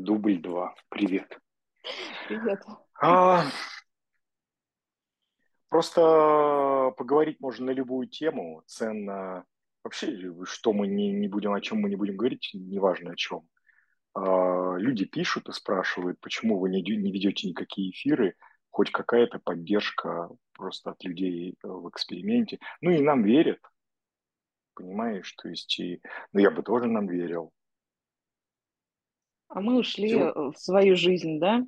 Дубль два. Привет. Привет. А, просто поговорить можно на любую тему. Ценно вообще, что мы не, не будем, о чем мы не будем говорить, неважно о чем. А, люди пишут и спрашивают, почему вы не, не ведете никакие эфиры, хоть какая-то поддержка просто от людей э, в эксперименте. Ну и нам верят, понимаешь, то есть и, ну я бы тоже нам верил. А мы ушли Все. в свою жизнь, да?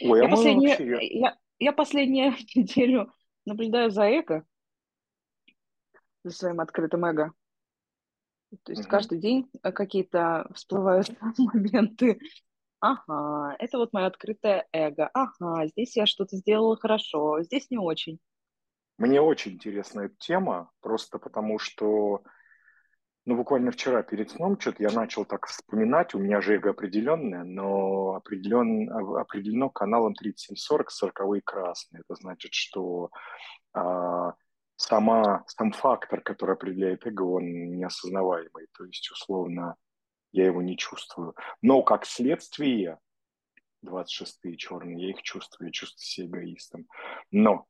Ой, я а последнюю, вообще... я, я последнюю неделю наблюдаю за эго, за своим открытым эго. То есть угу. каждый день какие-то всплывают моменты. Ага, это вот мое открытое эго. Ага, здесь я что-то сделала хорошо, здесь не очень. Мне очень интересна эта тема, просто потому что ну, буквально вчера перед сном что-то я начал так вспоминать, у меня же эго определенное, но определен, определено каналом 3740 40 красный. Это значит, что а, сама, сам фактор, который определяет эго, он неосознаваемый. То есть, условно, я его не чувствую. Но как следствие, 26-е черные, я их чувствую, я чувствую себя эгоистом. Но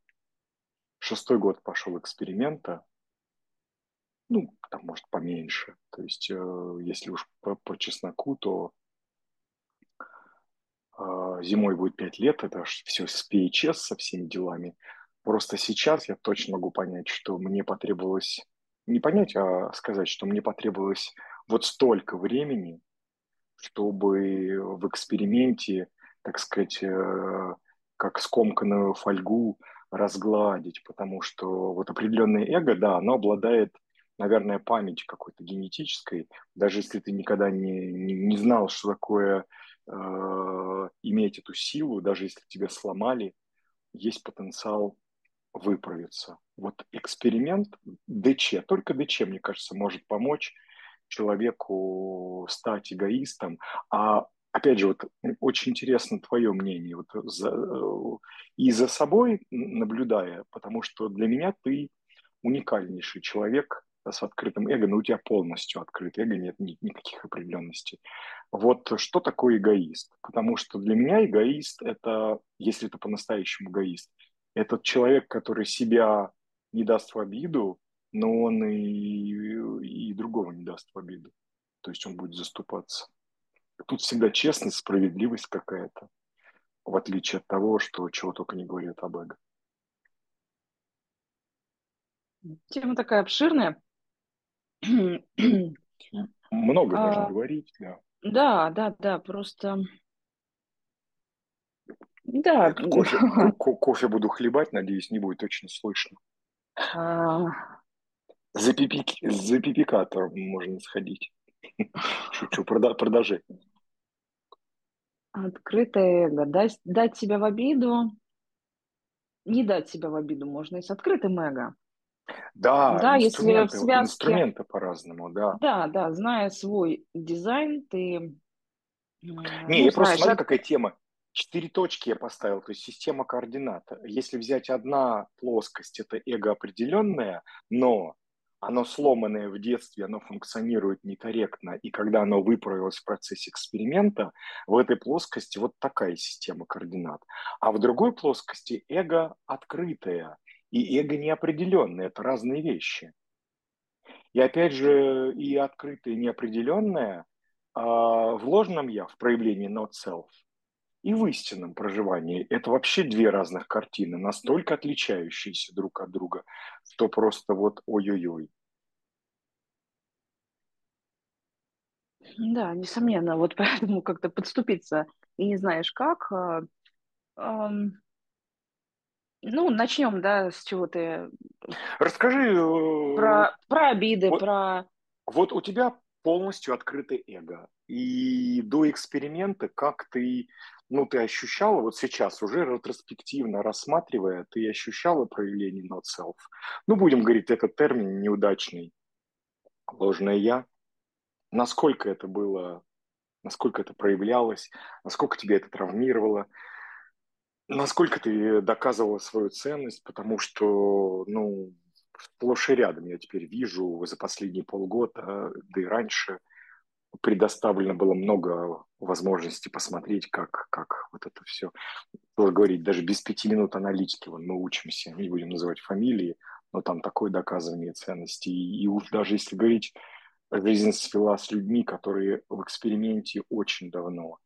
шестой год пошел эксперимента, ну, там, может, поменьше. То есть, э, если уж по, по чесноку, то э, зимой будет 5 лет, это все с PHS, со всеми делами. Просто сейчас я точно могу понять, что мне потребовалось, не понять, а сказать, что мне потребовалось вот столько времени, чтобы в эксперименте, так сказать, э, как скомканную фольгу разгладить, потому что вот определенное эго, да, оно обладает наверное, память какой-то генетической, даже если ты никогда не, не, не знал, что такое э, иметь эту силу, даже если тебя сломали, есть потенциал выправиться. Вот эксперимент ДЧ, только ДЧ, мне кажется, может помочь человеку стать эгоистом. А опять же, вот очень интересно твое мнение, вот за, э, и за собой наблюдая, потому что для меня ты уникальнейший человек, с открытым эго, но у тебя полностью открыт эго, нет ни, никаких определенностей. Вот что такое эгоист? Потому что для меня эгоист – это, если это по-настоящему эгоист, этот человек, который себя не даст в обиду, но он и, и другого не даст в обиду. То есть он будет заступаться. Тут всегда честность, справедливость какая-то, в отличие от того, что чего только не говорят об эго. Тема такая обширная. Много можно а, говорить, да. Да, да, да, просто... Да. Кофе, ко- кофе буду хлебать, надеюсь, не будет очень слышно. А... За, пипик, за пипикатором можно сходить. Шучу, прода, продолжай. Открытое эго. Дать, дать себя в обиду. Не дать себя в обиду можно и с открытым эго. Да, Да, если в связке, инструменты по-разному, да. да, да, зная свой дизайн, ты, Не, ну, я просто смотрю, от- какая тема. Четыре точки я поставил, то есть система координат. Если взять одна плоскость, это эго определенное, но оно сломанное в детстве, оно функционирует некорректно, и когда оно выправилось в процессе эксперимента, в этой плоскости вот такая система координат. А в другой плоскости эго открытое, и эго неопределенное – это разные вещи. И опять же, и открытое, неопределенное а, в ложном я, в проявлении not self, и в истинном проживании. Это вообще две разных картины, настолько отличающиеся друг от друга, что просто вот ой-ой-ой. Да, несомненно, вот поэтому как-то подступиться и не знаешь как. а, Ну, начнем, да, с чего ты Расскажи, э, про, про обиды, вот, про... вот у тебя полностью открытое эго. И до эксперимента, как ты, ну, ты ощущала, вот сейчас уже ретроспективно рассматривая, ты ощущала проявление not self. Ну, будем говорить, этот термин неудачный. Ложное я. Насколько это было, насколько это проявлялось, насколько тебя это травмировало, Насколько ты доказывала свою ценность, потому что, ну, сплошь и рядом. Я теперь вижу за последние полгода, да и раньше, предоставлено было много возможностей посмотреть, как, как вот это все, тоже говорить, даже без пяти минут аналитики, вон, мы учимся, не будем называть фамилии, но там такое доказывание ценности. И, и уж даже если говорить, жизнь свела с людьми, которые в эксперименте очень давно,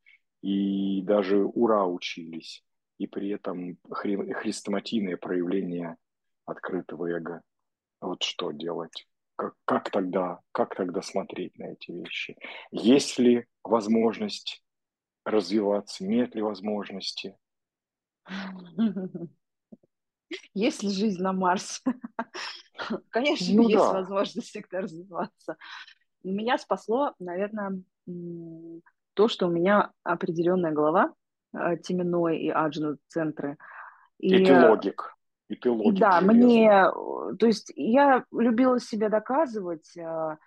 и даже ура учились, и при этом хри- хрестоматийное проявление открытого эго. Вот что делать? Как, как, тогда, как тогда смотреть на эти вещи? Есть ли возможность развиваться? Нет ли возможности? Есть ли жизнь на Марсе? Конечно, ну, есть да. возможность всегда развиваться. Меня спасло, наверное, то, что у меня определенная голова, Тиминой и Аджну центры. И, и ты логик. И ты логик. Да, железный. мне, э, то есть я любила себя доказывать э, в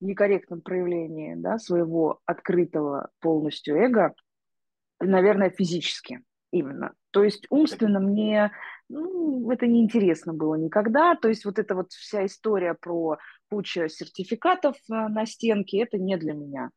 некорректном проявлении да, своего открытого полностью эго, наверное, физически именно. То есть умственно мне ну, это неинтересно было никогда. То есть вот эта вот вся история про кучу сертификатов на стенке, это не для меня.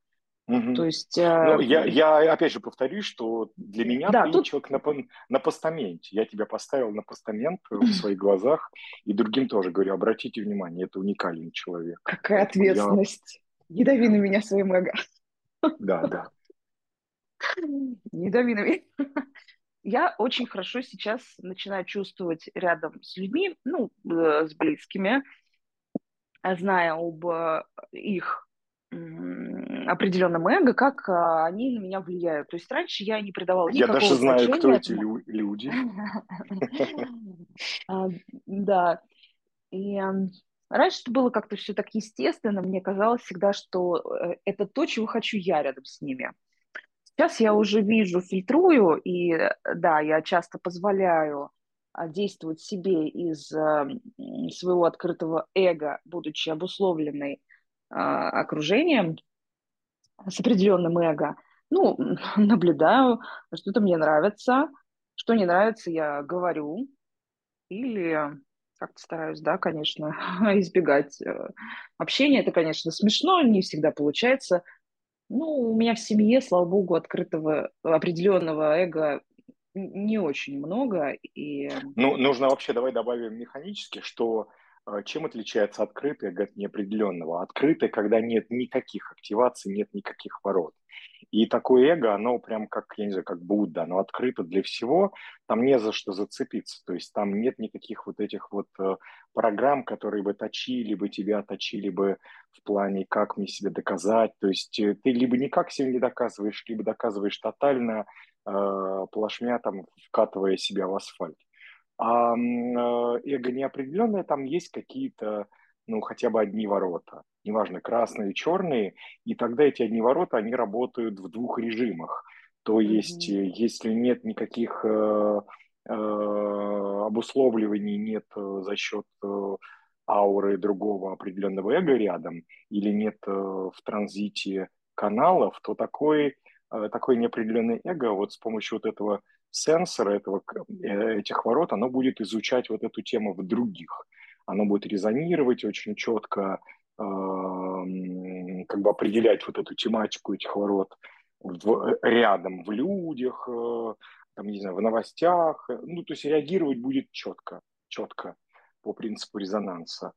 Угу. То есть... Ну, я, я опять же повторюсь, что для меня да, ты тут... человек на, на постаменте. Я тебя поставил на постамент в своих глазах, и другим тоже говорю, обратите внимание, это уникальный человек. Какая ответственность. Я... Не дави на меня своим эго. Да, да. Не дави на меня. Я очень хорошо сейчас начинаю чувствовать рядом с людьми, ну, э, с близкими, зная об э, их определенном эго, как а, они на меня влияют. То есть раньше я не придавала никакого Я даже знаю, кто эти люди. А, да. И раньше это было как-то все так естественно. Мне казалось всегда, что э, это то, чего хочу я рядом с ними. Сейчас я уже вижу, фильтрую, и да, я часто позволяю а, действовать себе из своего открытого эго, будучи обусловленной окружением с определенным эго, ну, наблюдаю, что-то мне нравится, что не нравится, я говорю, или как-то стараюсь, да, конечно, избегать э, общения. Это, конечно, смешно, не всегда получается. Ну, у меня в семье, слава богу, открытого определенного эго не очень много. И... Ну, нужно вообще, давай добавим механически, что а, чем отличается открытое от неопределенного? Открытое, когда нет никаких активаций, нет никаких ворот. И такое эго, оно прям как, я не знаю, как Будда, оно открыто для всего, там не за что зацепиться, то есть там нет никаких вот этих вот э, программ, которые бы точили бы тебя, точили бы в плане, как мне себе доказать, то есть э, ты либо никак себе не доказываешь, либо доказываешь тотально, э, плашмя там вкатывая себя в асфальт. А э, эго неопределенное, там есть какие-то, ну, хотя бы одни ворота, неважно, красные, черные, и тогда эти одни ворота, они работают в двух режимах. То есть, mm-hmm. если нет никаких э, э, обусловливаний, нет э, за счет э, ауры другого определенного эго рядом, или нет э, в транзите каналов, то такой, э, такой неопределенный эго вот с помощью вот этого сенсора этого, э, этих ворот, оно будет изучать вот эту тему в других. Оно будет резонировать очень четко, э, как бы определять вот эту тематику этих ворот в, рядом в людях, э, там, не знаю, в новостях. Ну, то есть реагировать будет четко, четко по принципу резонанса.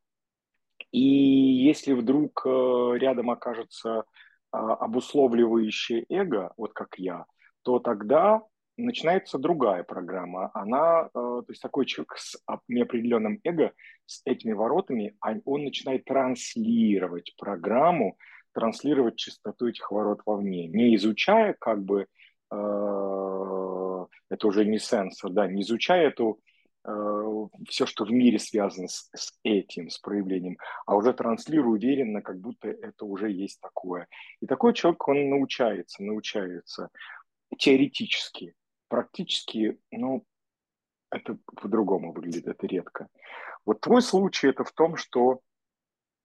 И если вдруг рядом окажется обусловливающее эго, вот как я, то тогда начинается другая программа. Она, э, то есть такой человек с неопределенным эго, с этими воротами, он начинает транслировать программу, транслировать частоту этих ворот вовне, не изучая как бы, э, это уже не сенсор, да, не изучая эту э, все, что в мире связано с, с этим, с проявлением, а уже транслирую уверенно, как будто это уже есть такое. И такой человек, он научается, научается теоретически практически, ну, это по-другому выглядит, это редко. Вот твой случай это в том, что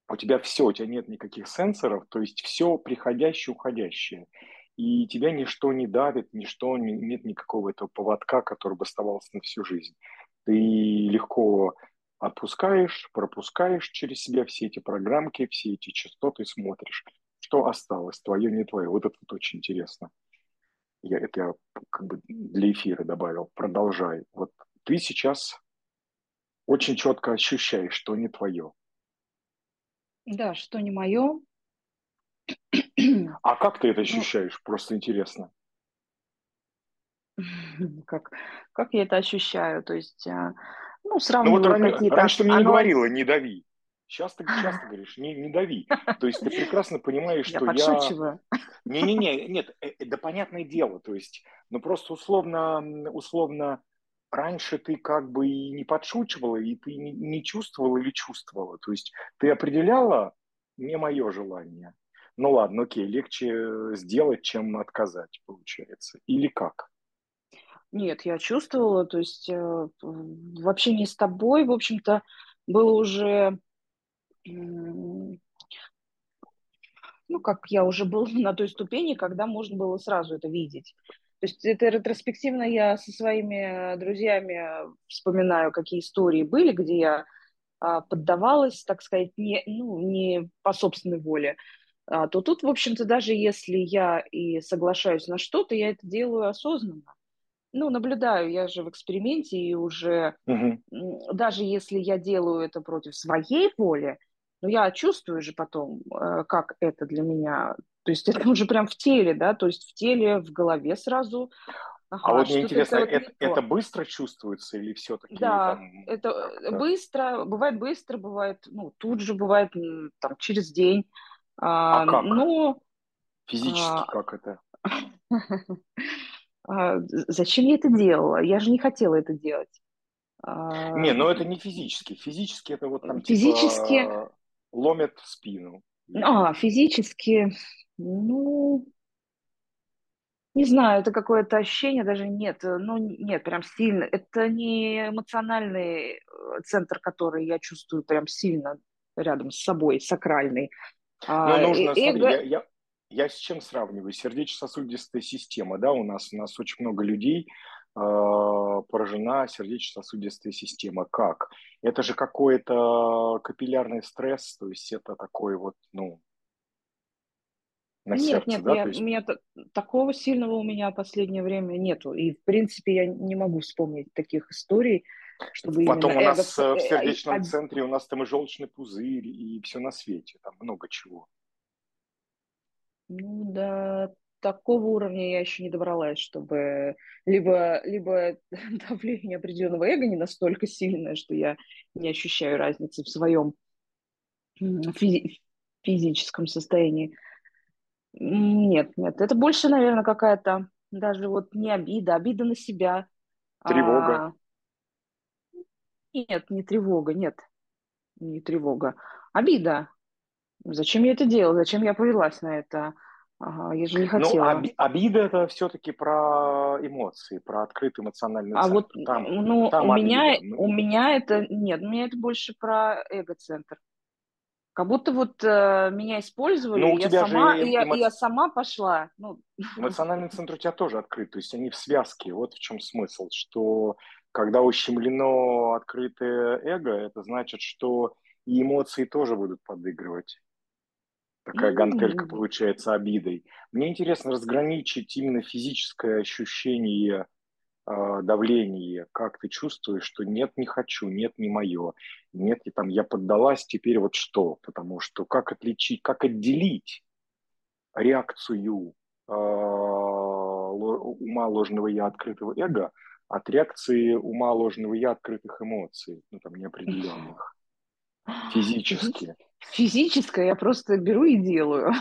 у тебя все, у тебя нет никаких сенсоров, то есть все приходящее, уходящее. И тебя ничто не давит, ничто, не, нет никакого этого поводка, который бы оставался на всю жизнь. Ты легко отпускаешь, пропускаешь через себя все эти программки, все эти частоты, смотришь, Что осталось, твое, не твое? Вот это вот очень интересно. Я, это я как бы для эфира добавил. Продолжай. Вот ты сейчас очень четко ощущаешь, что не твое. Да, что не мое. А как ты это ну, ощущаешь? Просто интересно. Как, как я это ощущаю? То есть, а, ну, сравниваю ну, вот какие-то... Раньше ты мне не говорила, не дави. Сейчас ты часто говоришь, не, не дави. То есть ты прекрасно понимаешь, что я... Не-не-не, нет, э, э, да понятное дело. То есть, ну просто условно, условно, раньше ты как бы и не подшучивала, и ты не, не чувствовала или чувствовала. То есть ты определяла не мое желание. Ну ладно, окей, легче сделать, чем отказать, получается. Или как? Нет, я чувствовала, то есть э, в общении с тобой, в общем-то, было уже, ну, как я уже был на той ступени, когда можно было сразу это видеть. То есть это ретроспективно я со своими друзьями вспоминаю, какие истории были, где я а, поддавалась, так сказать, не, ну, не по собственной воле, а, то тут, в общем-то, даже если я и соглашаюсь на что-то, я это делаю осознанно ну, наблюдаю, я же в эксперименте, и уже угу. даже если я делаю это против своей воли, но я чувствую же потом, э, как это для меня, то есть это уже прям в теле, да, то есть в теле, в голове сразу. Ага, а вот мне интересно, это, это, это быстро чувствуется или все-таки? Да, там, это э, быстро, бывает быстро, бывает, ну, тут же бывает там через день. А, а как? Ну, Физически а, как это? А, зачем я это делала? Я же не хотела это делать. А, не, но ну это не физически. Физически это вот там физически... типа ломят в спину. А, физически, ну, не знаю, это какое-то ощущение, даже нет, ну нет, прям сильно. Это не эмоциональный э, центр, который я чувствую прям сильно рядом с собой, сакральный. А, нужно, э- эго... смотри, я, я, я с чем сравниваю? Сердечно-сосудистая система, да, у нас, у нас очень много людей, э, поражена сердечно-сосудистая система. Как? Это же какой-то капиллярный стресс, то есть это такой вот, ну, на нет, сердце, нет, да? Я, есть... меня такого сильного у меня в последнее время нету. И, в принципе, я не могу вспомнить таких историй, чтобы Потом у нас эго... в э, сердечном центре у нас там и желчный пузырь, и все на свете, там много чего. Ну, до такого уровня я еще не добралась, чтобы либо, либо давление определенного эго не настолько сильное, что я не ощущаю разницы в своем физи- физическом состоянии. Нет, нет, это больше, наверное, какая-то даже вот не обида, обида на себя. Тревога. А... Нет, не тревога, нет, не тревога. Обида, Зачем я это делала? Зачем я повелась на это? Ага, я же не ну, хотела. Ну, оби- обида это все-таки про эмоции, про открытый эмоциональный центр. А вот, там, ну, там у меня, обида. у меня это нет, у меня это больше про эго-центр. Как будто вот э, меня использовали, ну, у я тебя сама, же эмо... я, я сама пошла. Ну. Эмоциональный центр у тебя тоже открыт, то есть они в связке. Вот в чем смысл, что когда ущемлено открытое эго, это значит, что и эмоции тоже будут подыгрывать такая гантелька получается обидой. Мне интересно разграничить именно физическое ощущение э, давления, как ты чувствуешь, что нет, не хочу, нет, не мое, нет, и там я поддалась, теперь вот что, потому что как отличить, как отделить реакцию э, ума ложного я открытого эго от реакции ума ложного я открытых эмоций, ну там неопределенных, физически. Физическое я просто беру и делаю.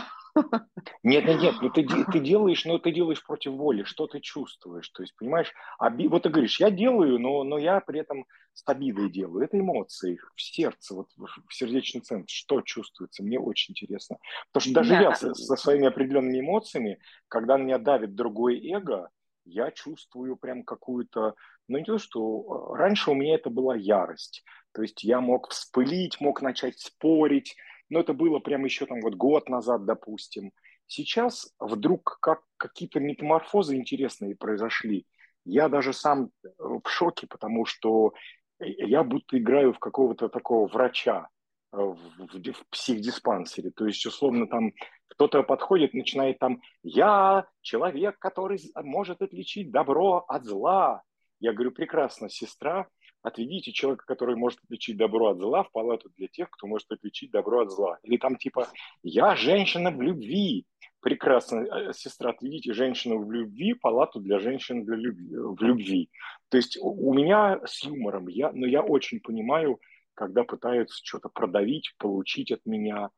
Нет, нет, нет, ну ты, ты делаешь, но ты делаешь против воли, что ты чувствуешь, то есть, понимаешь, оби... вот ты говоришь, я делаю, но, но я при этом с обидой делаю, это эмоции, в сердце, вот в сердечный центр, что чувствуется, мне очень интересно, потому что даже да. я со, со своими определенными эмоциями, когда на меня давит другое эго, я чувствую прям какую-то, ну не то, что э, раньше у меня это была ярость, то есть я мог вспылить, мог начать спорить, но это было прям еще там вот год назад, допустим. Сейчас вдруг как какие-то метаморфозы интересные произошли. Я даже сам э, в шоке, потому что я будто играю в какого-то такого врача. в, в, в психдиспансере. То есть, условно, там кто-то подходит, начинает там «Я человек, который может отличить добро от зла». Я говорю, прекрасно, сестра, отведите человека, который может отличить добро от зла, в палату для тех, кто может отличить добро от зла. Или там типа «Я женщина в любви». Прекрасно, э, сестра, отведите женщину в любви, палату для женщин для любви, в любви. То есть у меня с юмором, я, но я очень понимаю, когда пытаются что-то продавить, получить от меня.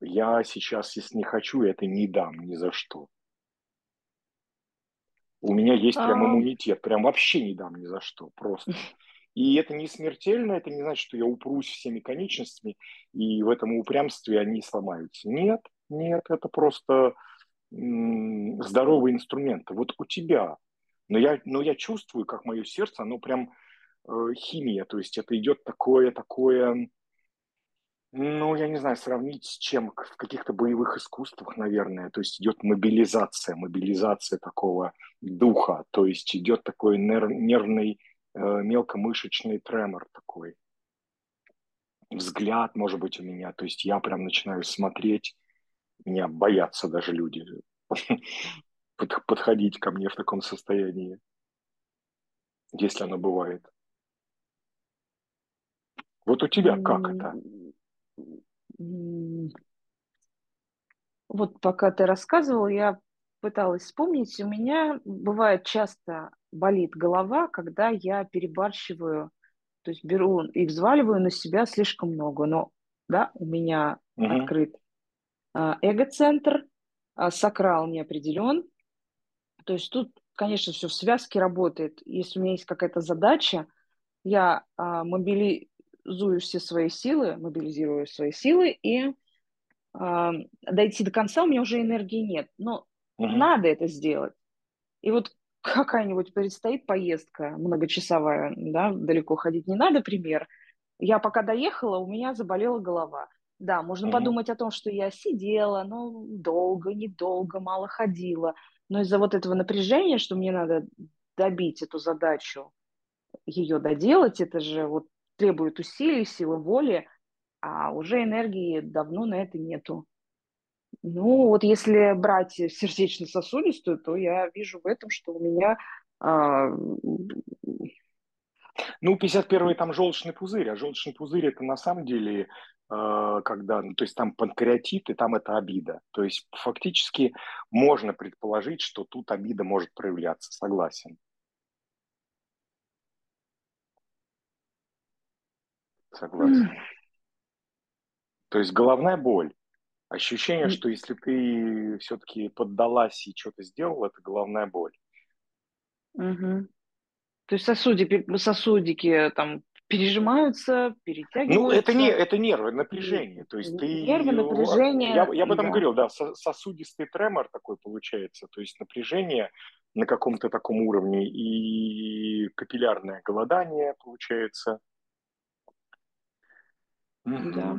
Я сейчас, если не хочу, это не дам ни за что. У меня есть прям А, иммунитет, прям вообще не дам ни за что, просто. И это не смертельно, это не значит, что я упрусь всеми конечностями, и в этом упрямстве они сломаются. Нет, нет, это просто здоровый инструмент. Вот у тебя. Но я, но я чувствую, как мое сердце, оно прям э, химия, то есть это идет такое, такое, ну, я не знаю, сравнить с чем, в каких-то боевых искусствах, наверное, то есть идет мобилизация, мобилизация такого духа, то есть идет такой нер- нервный, мелкомышечный тремор такой, взгляд, может быть, у меня, то есть я прям начинаю смотреть, меня боятся даже люди под- подходить ко мне в таком состоянии, если оно бывает. Вот у тебя как это? Вот пока ты рассказывал, я пыталась вспомнить. У меня бывает часто болит голова, когда я перебарщиваю, то есть беру и взваливаю на себя слишком много. Но да, у меня Мгм, открыт а, эго-центр, а, сакрал не определен. То есть тут, конечно, все в связке работает. Если у меня есть какая-то задача, я а, мобилизую все свои силы, мобилизирую свои силы и дойти до конца у меня уже энергии нет. Но мгм, надо это сделать. И вот какая-нибудь предстоит поездка многочасовая, да, далеко ходить не надо, пример. Я пока доехала, у меня заболела голова. Да, можно мгм. подумать о том, что я сидела, ну, долго, недолго, мало ходила. Но из-за вот этого напряжения, что мне надо добить эту задачу, ее доделать, это же вот требует усилий, силы воли, а уже энергии давно на это нету. Ну, вот если брать сердечно-сосудистую, то я вижу в этом, что у меня а, Ну, 51-й там желчный пузырь, а желчный пузырь это на самом деле, э, когда, ну, то есть там панкреатит, и там это обида. То есть фактически можно предположить, что тут обида может проявляться, согласен, согласен. То есть головная боль, ощущение, что если ты все-таки поддалась и что-то сделала, это головная боль. мгм. То есть сосудики, сосудики там пережимаются, Ну, это не, перетягиваются, это нервы, напряжение. То есть ты, нервы, я, напряжение, я об этом да, говорил, да, со- сосудистый тремор такой получается. То есть напряжение на каком-то таком уровне и капиллярное голодание получается. да.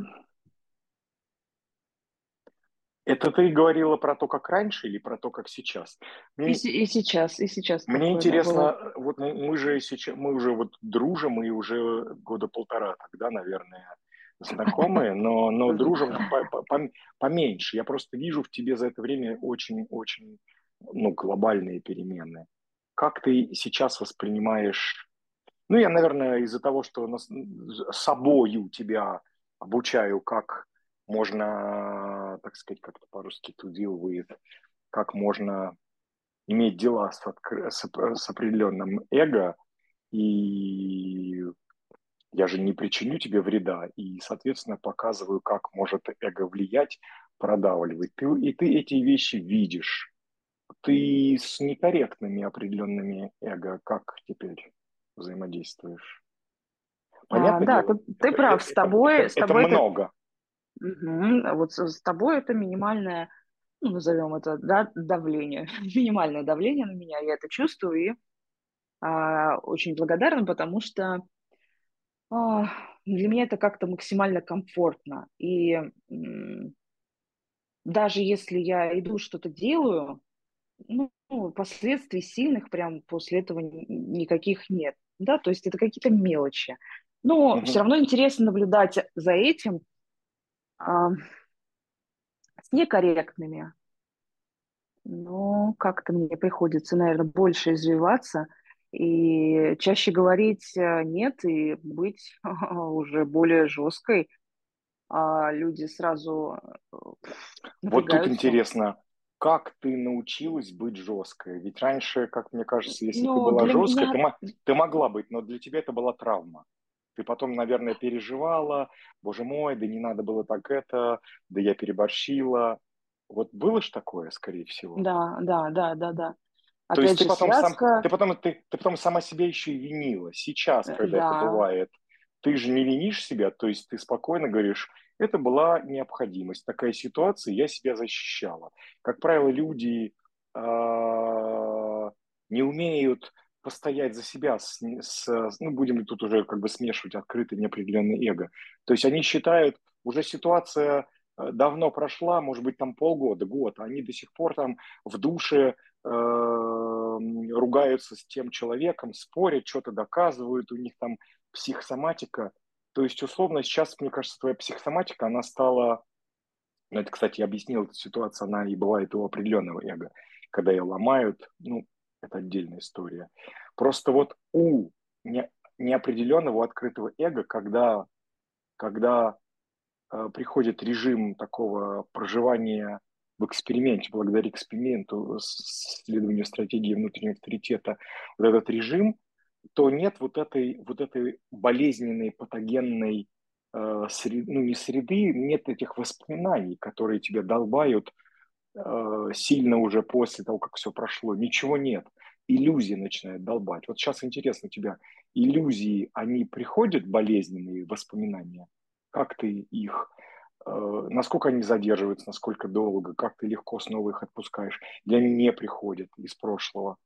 Это ты говорила про то, как раньше или про то, как сейчас? И, Мне, се- и сейчас, и сейчас мне такое, да, бывает. интересно, вот мы, же сейчас, мы уже вот дружим, и уже года полтора тогда, наверное, знакомые, но, но дружим по- по- пом- поменьше. Я просто вижу в тебе за это время очень-очень ну, глобальные перемены. Как ты сейчас воспринимаешь... Ну, я, наверное, из-за того, что нас, собою тебя обучаю, как можно, так сказать, как-то по-русски to deal with, как можно иметь дела с, откры- с, с определенным эго, и я же не причиню тебе вреда, и, соответственно, показываю, как может эго влиять, продавливать. Ты, и ты эти вещи видишь. Ты с некорректными определенными эго как теперь взаимодействуешь? А, Понятное да, дело, ты, ты прав, это, с это, это, тобой, с тобой это, много. А вот с, с тобой это минимальное, ну, назовем это, да, давление, минимальное давление на меня, я это чувствую и а, очень благодарна, потому что а, для меня это как-то максимально комфортно. И м, даже если я иду что-то делаю, ну, последствий сильных прям после этого ни- никаких нет. Да, то есть это какие-то мелочи. Но все Мгм. равно интересно наблюдать за этим, с некорректными. Но как-то мне приходится, наверное, больше извиваться и чаще говорить э, нет и быть уже более жесткой. А люди сразу э, Вот тут интересно, как ты научилась быть жесткой? Ведь раньше, как мне кажется, если ты Ну, была для жесткой, меня, ты, ты могла быть, но для тебя это была травма. Ты потом, наверное, переживала, боже мой, да не надо было так это, да я переборщила. Вот было ж такое, скорее всего. да, да, да, да, да. То есть Опять ты же, потом сам, связка, ты потом, ты, ты потом сама себя еще и винила. Сейчас, э, когда это да, бывает, ты же не винишь себя, то есть ты спокойно говоришь, это была необходимость, такая ситуация, я себя защищала. Как правило, люди а, не умеют постоять за себя, с, с- ну, будем тут уже как бы смешивать открытое неопределенное эго. То есть они считают, уже ситуация э, давно прошла, может быть, там полгода, год, а они до сих пор там в душе э, ругаются с тем человеком, спорят, что-то доказывают, у них там психосоматика. То есть, условно, сейчас, мне кажется, твоя психосоматика, она стала, ну, это, кстати, я объяснил эту ситуацию, она и бывает у определенного эго, когда ее ломают, ну, это отдельная история. Просто вот у не, неопределенного открытого эго, когда, когда э, приходит режим такого проживания в эксперименте, благодаря эксперименту, следованию стратегии внутреннего авторитета, вот этот режим, то нет вот этой, вот этой болезненной, патогенной э, среды, ну не среды, нет этих воспоминаний, которые тебя долбают э, сильно уже после того, как все прошло. Ничего нет. Иллюзии начинают долбать. Вот сейчас интересно у тебя, иллюзии, они приходят, болезненные воспоминания? Как ты их Э, насколько они задерживаются, насколько долго, как ты легко снова их отпускаешь, или они не приходят из прошлого.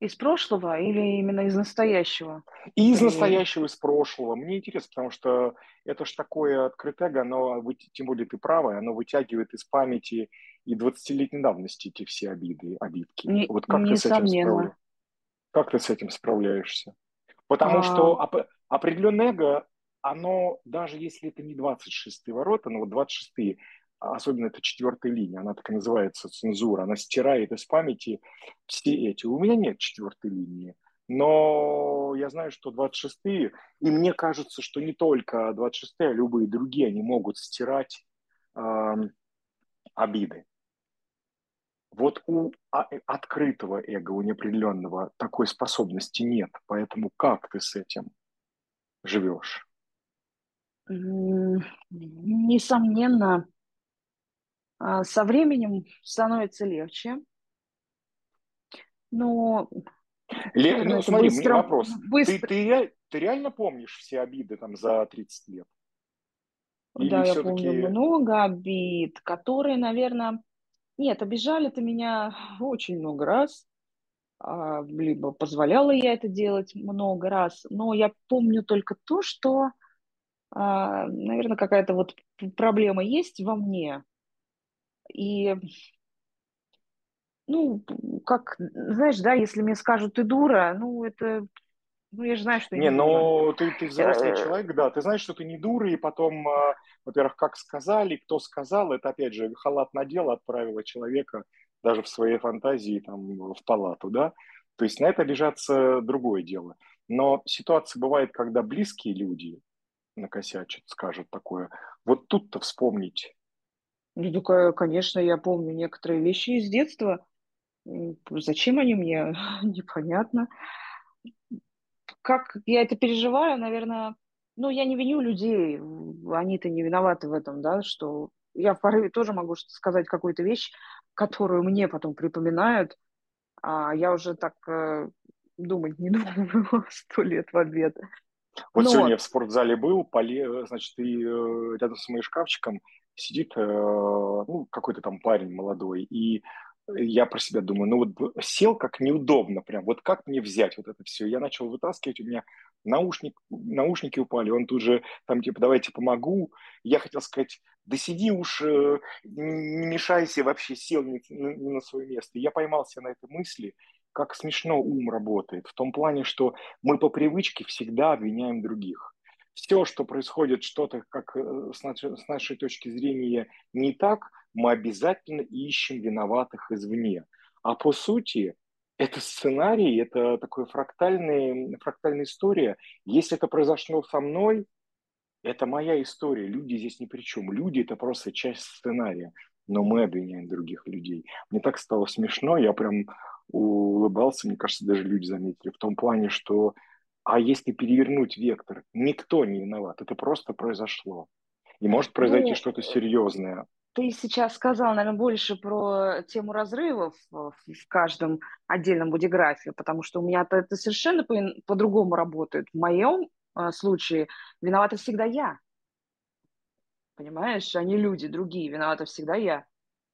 Из прошлого или именно из настоящего? И из настоящего, из прошлого. Мне интересно, потому что это же такое открытое, оно, тем более ты правая, оно вытягивает из памяти и 20-летней давности эти все обиды, обидки. Не, Вот как ты с этим? Как ты с этим справляешься? Потому А, что оп- определенное эго оно, даже если это не 26-е ворота, но вот 26-е, особенно это четвертая линия, она так и называется цензура, она стирает из памяти все эти. У меня нет четвертой линии, но я знаю, что 26-е, и мне кажется, что не только 26-е, а любые другие, они могут стирать э, обиды. Вот у а, открытого эго, у неопределенного такой способности нет. Поэтому как ты с этим живешь? Несомненно, со временем становится легче, но, Ле, ну, смотри, мне быстро, вопрос. Ты, быстро. ты, ты реально помнишь все обиды там за 30 лет? Или Да, я помню много обид, которые, наверное, нет, обижали-то меня очень много раз, а, либо позволяла я это делать много раз, но я помню только то, что, а, наверное, какая-то вот проблема есть во мне, и Ну, как, знаешь, да, если мне скажут, ты дура, ну, это, ну, я же знаю, что Не, но ты, ты взрослый Э, человек, да, ты знаешь, что ты не дура, и потом, а, во-первых, как сказали, кто сказал, это, опять же, халат надела, отправила человека даже в своей фантазии там в палату, да, то есть на это обижаться другое дело. Но ситуация бывает, когда близкие люди накосячат, скажут такое, вот тут-то вспомнить, Ну, такая, конечно, я помню некоторые вещи из детства. М, Зачем они мне? Непонятно. Как я это переживаю, наверное, ну, я не виню людей, они-то не виноваты в этом, да, что я в порыве тоже могу что- сказать какую-то вещь, которую мне потом припоминают, а я уже так э, думать не думаю сто лет в ответ. Вот сегодня Но я в спортзале был, поле, значит, и э, рядом с моим шкафчиком сидит э, ну, какой-то там парень молодой, и я про себя думаю, ну вот сел как неудобно прям, вот как мне взять вот это все? Я начал вытаскивать, у меня наушник, наушники упали, он тут же там типа давайте помогу. Я хотел сказать, да сиди уж, э, не мешайся вообще, сел не, не на свое место. Я поймался на этой мысли, как смешно ум работает, в том плане, что мы по привычке всегда обвиняем других. Все, что происходит, что-то как э, с нашей, точки зрения не так, мы обязательно ищем виноватых извне. А по сути, это сценарий, это такая фрактальная, фрактальная история. Если это произошло со мной, это моя история. Люди здесь ни при чем. Люди – это просто часть сценария. Но мы обвиняем других людей. Мне так стало смешно, я прям улыбался, мне кажется, даже люди заметили, в том плане, что а если перевернуть вектор, никто не виноват, это просто произошло. И может произойти ну, что-то серьезное. Ты сейчас сказал, наверное, больше про тему разрывов в каждом отдельном бодиграфе, потому что у меня это совершенно по- по-другому работает. В моем э, случае виновата всегда я. Понимаешь, они люди другие, виновата всегда я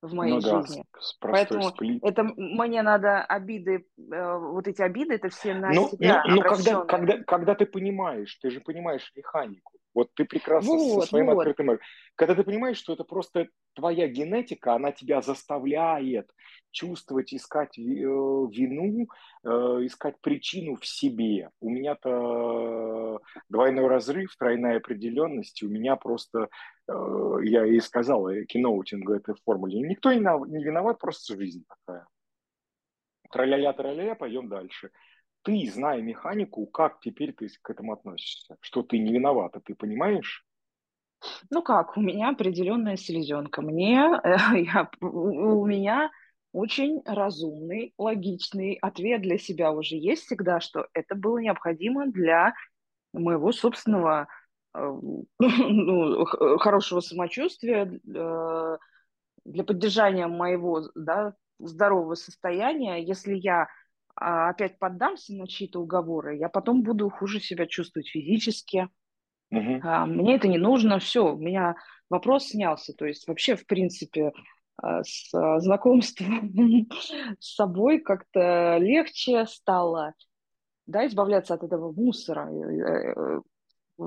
в моей ну, да, жизни. С, с Поэтому сплит. это мне надо обиды, э, вот эти обиды, это все на ну, себя. Ну, ну когда, когда, когда ты понимаешь, ты же понимаешь механику. Вот ты прекрасно вот, со своим вот. открытым Когда ты понимаешь, что это просто твоя генетика, она тебя заставляет чувствовать, искать э, вину, э, искать причину в себе. У меня-то двойной разрыв, тройная определенность, у меня просто, э, я и сказал, киноутинг этой формуле, никто не виноват, просто жизнь такая. Траля-ля, траля-ля, пойдем дальше ты, зная механику, как теперь ты к этому относишься? Что ты не виновата, ты понимаешь? Ну как, у меня определенная селезенка. Мне, э, я, у меня очень разумный, логичный ответ для себя уже есть всегда, что это было необходимо для моего собственного э, ну, хорошего самочувствия, для, для поддержания моего да, здорового состояния. Если я опять поддамся на чьи-то уговоры, я потом буду хуже себя чувствовать физически. Угу. А, мне это не нужно, все, у меня вопрос снялся. То есть вообще, в принципе, а, с знакомством с собой как-то легче стало, да, избавляться от этого мусора. Э, э,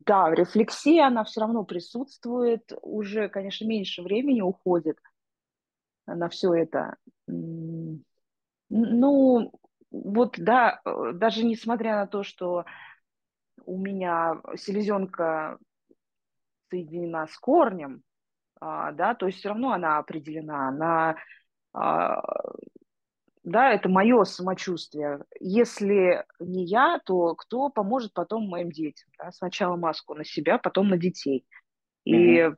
да, рефлексия, она все равно присутствует, уже, конечно, меньше времени уходит на все это. Ну, вот да, э, даже несмотря на то, что у меня селезенка соединена с корнем, а, да, то есть все равно она определена, она, а, да, это мое самочувствие. Если не я, то кто поможет потом моим детям? Да? Сначала маску на себя, потом на детей. И угу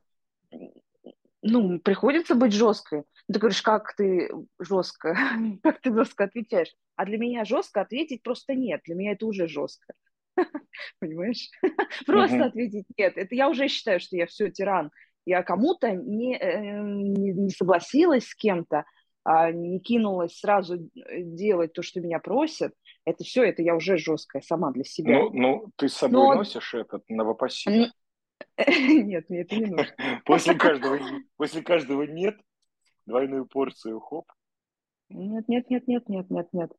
ну, приходится быть жесткой. Ты говоришь, как ты жестко, как ты жестко отвечаешь. А для меня жестко ответить просто нет. Для меня это уже жестко. Понимаешь? Просто ответить нет. Это я уже считаю, что я все тиран. Я кому-то не, э, не, не согласилась с кем-то, а не кинулась сразу э, делать то, что меня просят. Это все, это я уже жесткая сама для себя. Ну, ну ты с собой Но... носишь этот новопосит? Нет, мне это не нужно. После каждого, после каждого нет, двойную порцию, хоп. Нет, нет, нет, нет, нет, нет, нет.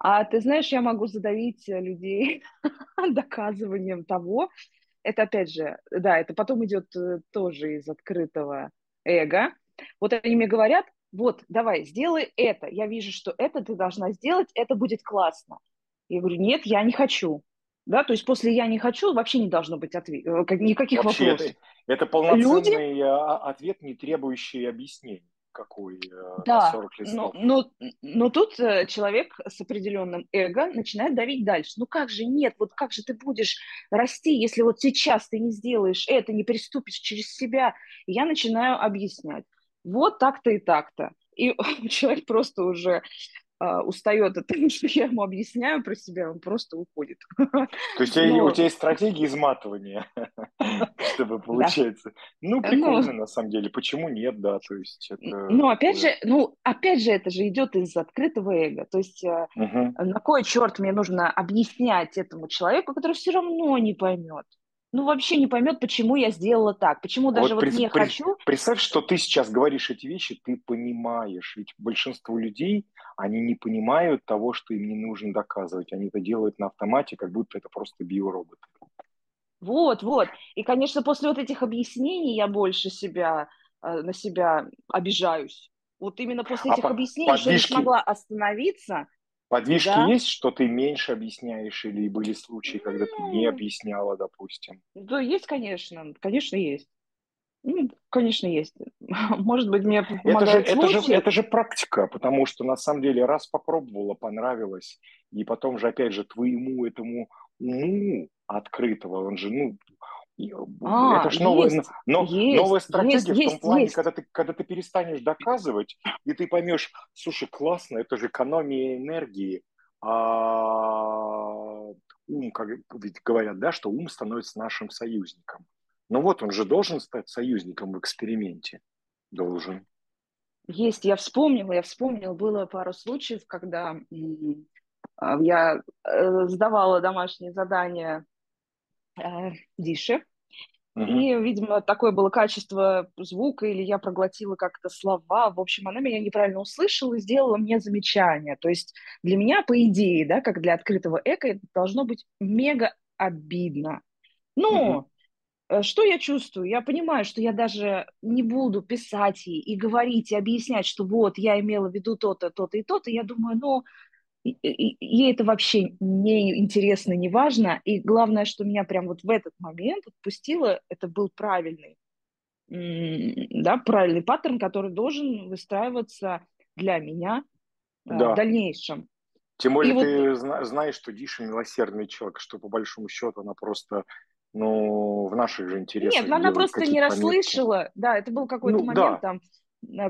А ты знаешь, я могу задавить людей доказыванием того, это опять же, да, это потом идет э, тоже из открытого эго. Вот они мне говорят, вот, давай, сделай это. Я вижу, что это ты должна сделать, это будет классно. Я говорю, нет, я не хочу. Да, то есть после «я не хочу» вообще не должно быть ответ, э, никаких вообще вопросов. Это, это полноценный Люди... А, ответ, не требующий объяснений какой э, да, 40 листов. Но, но, но тут э, человек с определенным эго начинает давить дальше. Ну как же нет, вот как же ты будешь расти, если вот сейчас ты не сделаешь это, не приступишь через себя. И я начинаю объяснять. Вот так-то и так-то. И человек просто уже а, устает от того, что я ему объясняю про себя, он просто уходит. То есть Но... у тебя есть стратегия изматывания, чтобы получается. Ну, прикольно, на самом деле. Почему нет, да, то есть Ну, опять же, ну, опять же, это же идет из открытого эго. То есть э, на кой черт мне нужно объяснять этому человеку, который все равно не поймет? Ну, вообще не поймет, почему я сделала так, почему даже вот, вот не при, хочу. Представь, что ты сейчас говоришь эти вещи, ты понимаешь, ведь большинство людей, они не понимают того, что им не нужно доказывать, они это делают на автомате, как будто это просто биоробот. Вот, вот. И, конечно, после вот этих объяснений я больше себя, э, на себя обижаюсь. Вот именно после а этих по, объяснений, подвижки... что я не смогла остановиться, Подвижки Да, есть, что ты меньше объясняешь, или были случаи, когда ты не ну, объясняла, допустим? да, есть, конечно, конечно, есть. Ну, конечно, есть. Может быть, мне Это же, это же, это же практика, потому что на самом деле раз попробовала, понравилось, и потом же, опять же, твоему этому уму открытого, он же, ну, А, это же новая, есть, но, есть, новая есть, стратегия в том есть, плане, есть. когда ты, когда ты перестанешь доказывать, и ты поймешь, слушай, классно, это же экономия энергии, а ум, как ведь говорят, да, что ум становится нашим союзником. Ну вот, он же должен стать союзником в эксперименте. Должен. Есть, я вспомнила, я вспомнила, было пару случаев, когда а, я э, сдавала домашние задания э, Дише, Мгм. и, видимо, такое было качество звука, или я проглотила как-то слова. В общем, она меня неправильно услышала и сделала мне замечание. То есть для меня, по идее, да, как для открытого эко, это должно быть мега обидно. Но э, что я чувствую? Я понимаю, что я даже не буду писать ей и говорить, и объяснять, что вот, я имела в виду то-то, то-то и то-то. Я думаю, ну, ей это вообще не интересно, не важно. И главное, что меня прям вот в этот момент отпустило, это был правильный, да, правильный паттерн, который должен выстраиваться для меня в Да. дальнейшем. Тем И более вот ты зна- знаешь, что Диша милосердный человек, что по большому счету она просто, ну, в наших же Нет, интересах ну она просто не пометки. расслышала. Да, это был какой-то Ну, момент да. там э,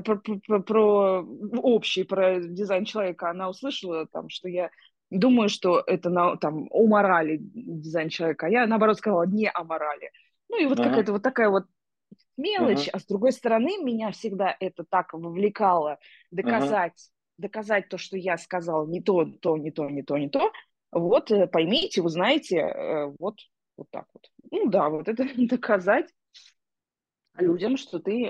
про, про- про- про общий, про дизайн человека. Она услышала там, что я думаю, что это на, там о морали дизайн человека, а я наоборот сказала не о морали. Ну и вот Мгм. какая-то вот такая вот мелочь, Мгм. а с другой стороны меня всегда это так вовлекало доказать, доказать то, что я сказала не то, то, не то, не то, не то. Вот э, поймите, узнаете, э, вот вот так вот. Ну да, вот это доказать людям, что ты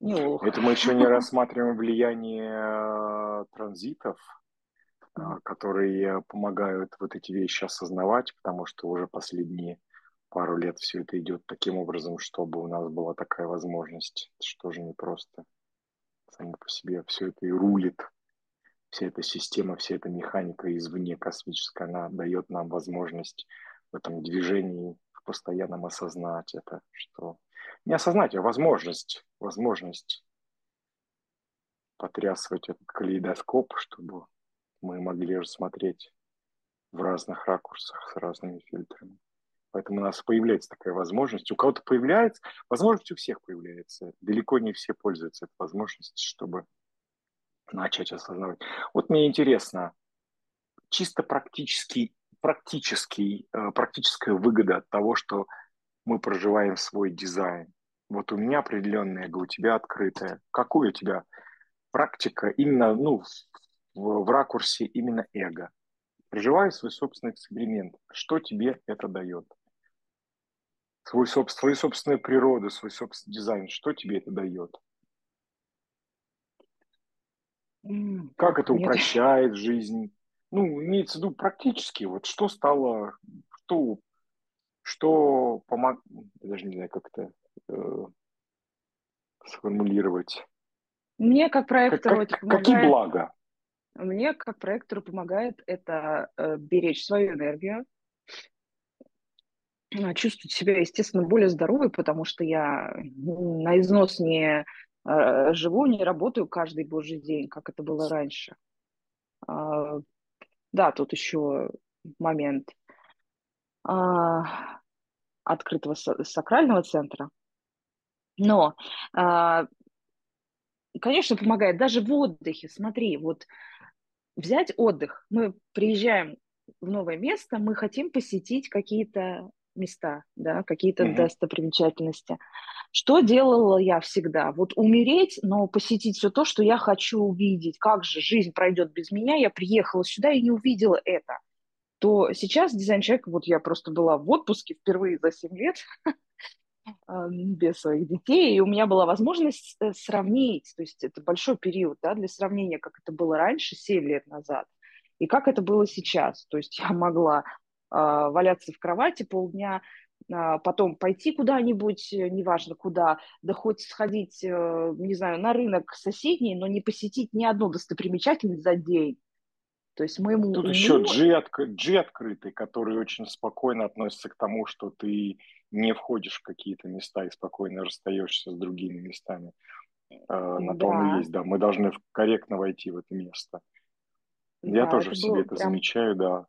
э, не лох. Это мы еще не рассматриваем влияние э, транзитов, а, которые помогают вот эти вещи осознавать, потому что уже последние пару лет все это идет таким образом, чтобы у нас была такая возможность, что же не просто само по себе все это и рулит, вся эта система, вся эта механика извне космическая, она дает нам возможность в этом движении в постоянном осознать это, что не осознать, а возможность, возможность потрясывать этот калейдоскоп, чтобы мы могли рассмотреть в разных ракурсах с разными фильтрами. Поэтому у нас появляется такая возможность. У кого-то появляется, возможность у всех появляется. Далеко не все пользуются этой возможностью, чтобы начать осознавать. Вот мне интересно, чисто практический, практический, э, практическая выгода от того, что мы проживаем свой дизайн. Вот у меня определенная эго, у тебя открытая. Какой у тебя практика именно ну, в, в ракурсе именно эго? Проживая свой собственный эксперимент, что тебе это дает? свой, свою собственную природу, свой собственный дизайн, что тебе это дает? Как это нет. упрощает жизнь? Ну, имеется в виду практически, вот что стало, что, что помог, даже не знаю, как это э, сформулировать. Мне как Как, проектору как, какие помогает. блага? Мне как проектору помогает это э, беречь свою энергию, э, чувствовать себя, естественно, более здоровой, потому что я м, на износ не э, живу, не работаю каждый божий день, как это было раньше. А, да, тут еще момент а, открытого са- сакрального центра. Но, а, конечно, помогает даже в отдыхе. Смотри, вот взять отдых. Мы приезжаем в новое место, мы хотим посетить какие-то места, да, какие-то Мгм. достопримечательности. Что делала я всегда? Вот умереть, но посетить все то, что я хочу увидеть. Как же жизнь пройдет без меня? Я приехала сюда и не увидела это. То сейчас дизайн человека, вот я просто была в отпуске впервые за 7 лет, а, без своих детей, и у меня была возможность э, сравнить, то есть это большой период да, для сравнения, как это было раньше, 7 лет назад, и как это было сейчас. То есть я могла а, валяться в кровати полдня, а, потом пойти куда-нибудь, э, неважно куда, да хоть сходить, э, не знаю, на рынок соседний, но не посетить ни одну достопримечательность за день. То есть моему Тут уму... еще G, отк... G открытый, который очень спокойно относится к тому, что ты не входишь в какие-то места и спокойно расстаешься с другими местами. Э, на то оно Да, есть, да. Мы должны корректно войти в это место. Я да, тоже в себе это прям, замечаю, да.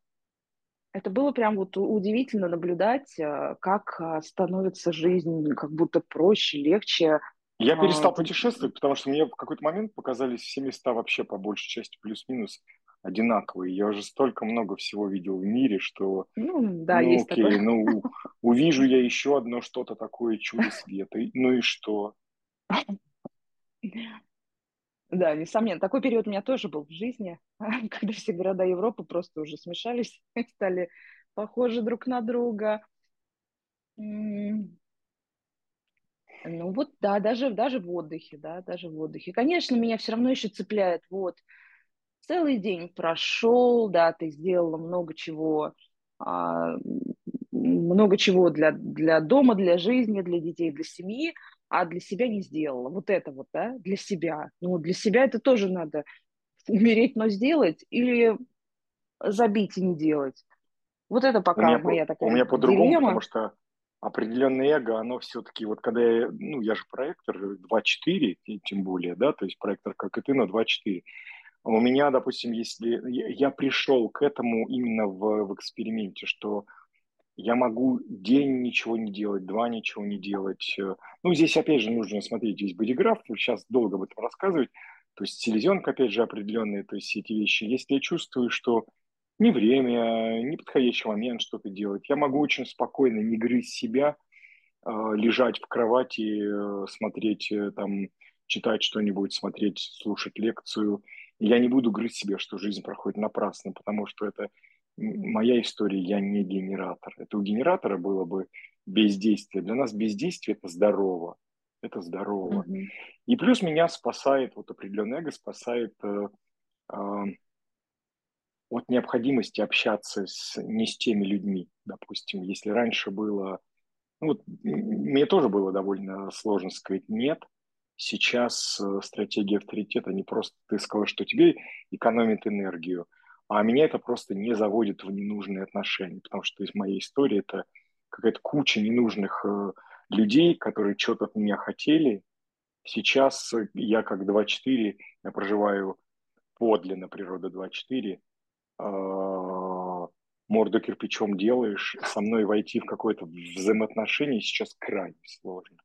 это было прям вот удивительно наблюдать, э, как а, становится жизнь как будто проще, легче. Я А, перестал путешествовать, потому что мне в какой-то момент показались все места вообще по большей части плюс-минус одинаковые. Я уже столько много всего видел в мире, что, Ну, да, ну есть окей, такое. ну увижу я еще одно что-то такое чудо света. Ну и что? Да, несомненно. Такой период у меня тоже был в жизни, когда все города Европы просто уже смешались стали похожи друг на друга. Ну вот, да, даже, даже в отдыхе, да, даже в отдыхе. Конечно, меня все равно еще цепляет, вот, целый день прошел, да, ты сделала много чего, а, много чего для, для дома, для жизни, для детей, для семьи, а для себя не сделала. Вот это вот, да, для себя. Ну, для себя это тоже надо умереть, но сделать, или забить и не делать. Вот это У пока меня, по- моя у такая меня по-другому, потому что определенное эго, оно все-таки, вот когда я, ну, я же проектор 2.4, и тем более, да, то есть проектор, как и ты, но 2.4. А У меня, допустим, если я, пришел к этому именно в, в эксперименте, что я могу день ничего не делать, два ничего не делать. Э, Ну, здесь, опять же, нужно смотреть весь бодиграф, сейчас долго об этом рассказывать. То есть селезенка, опять же, определенные, то есть все эти вещи. Если я чувствую, что не время, не подходящий момент что-то делать, я могу очень спокойно не грызть себя, э, лежать в кровати, э, смотреть там, читать что-нибудь, смотреть, слушать лекцию. Я не буду грызть себя, что жизнь проходит напрасно, потому что это моя история, я не генератор. Это у генератора было бы бездействие. Для нас бездействие – это здорово. Это здорово. Мгм. И плюс меня спасает, вот определенное эго спасает э, э, от необходимости общаться с, не с теми людьми. Допустим, если раньше было ну, вот, мне тоже было довольно сложно сказать «нет». Сейчас э, стратегия авторитета не просто ты сказал, что тебе экономит энергию, а меня это просто не заводит в ненужные отношения, потому что из моей истории это какая-то куча ненужных э, людей, которые что-то от меня хотели. Сейчас э, я как 2.4, я проживаю подлинно природа 2.4, э, морду кирпичом делаешь, со мной войти в какое-то взаимоотношение сейчас крайне сложно.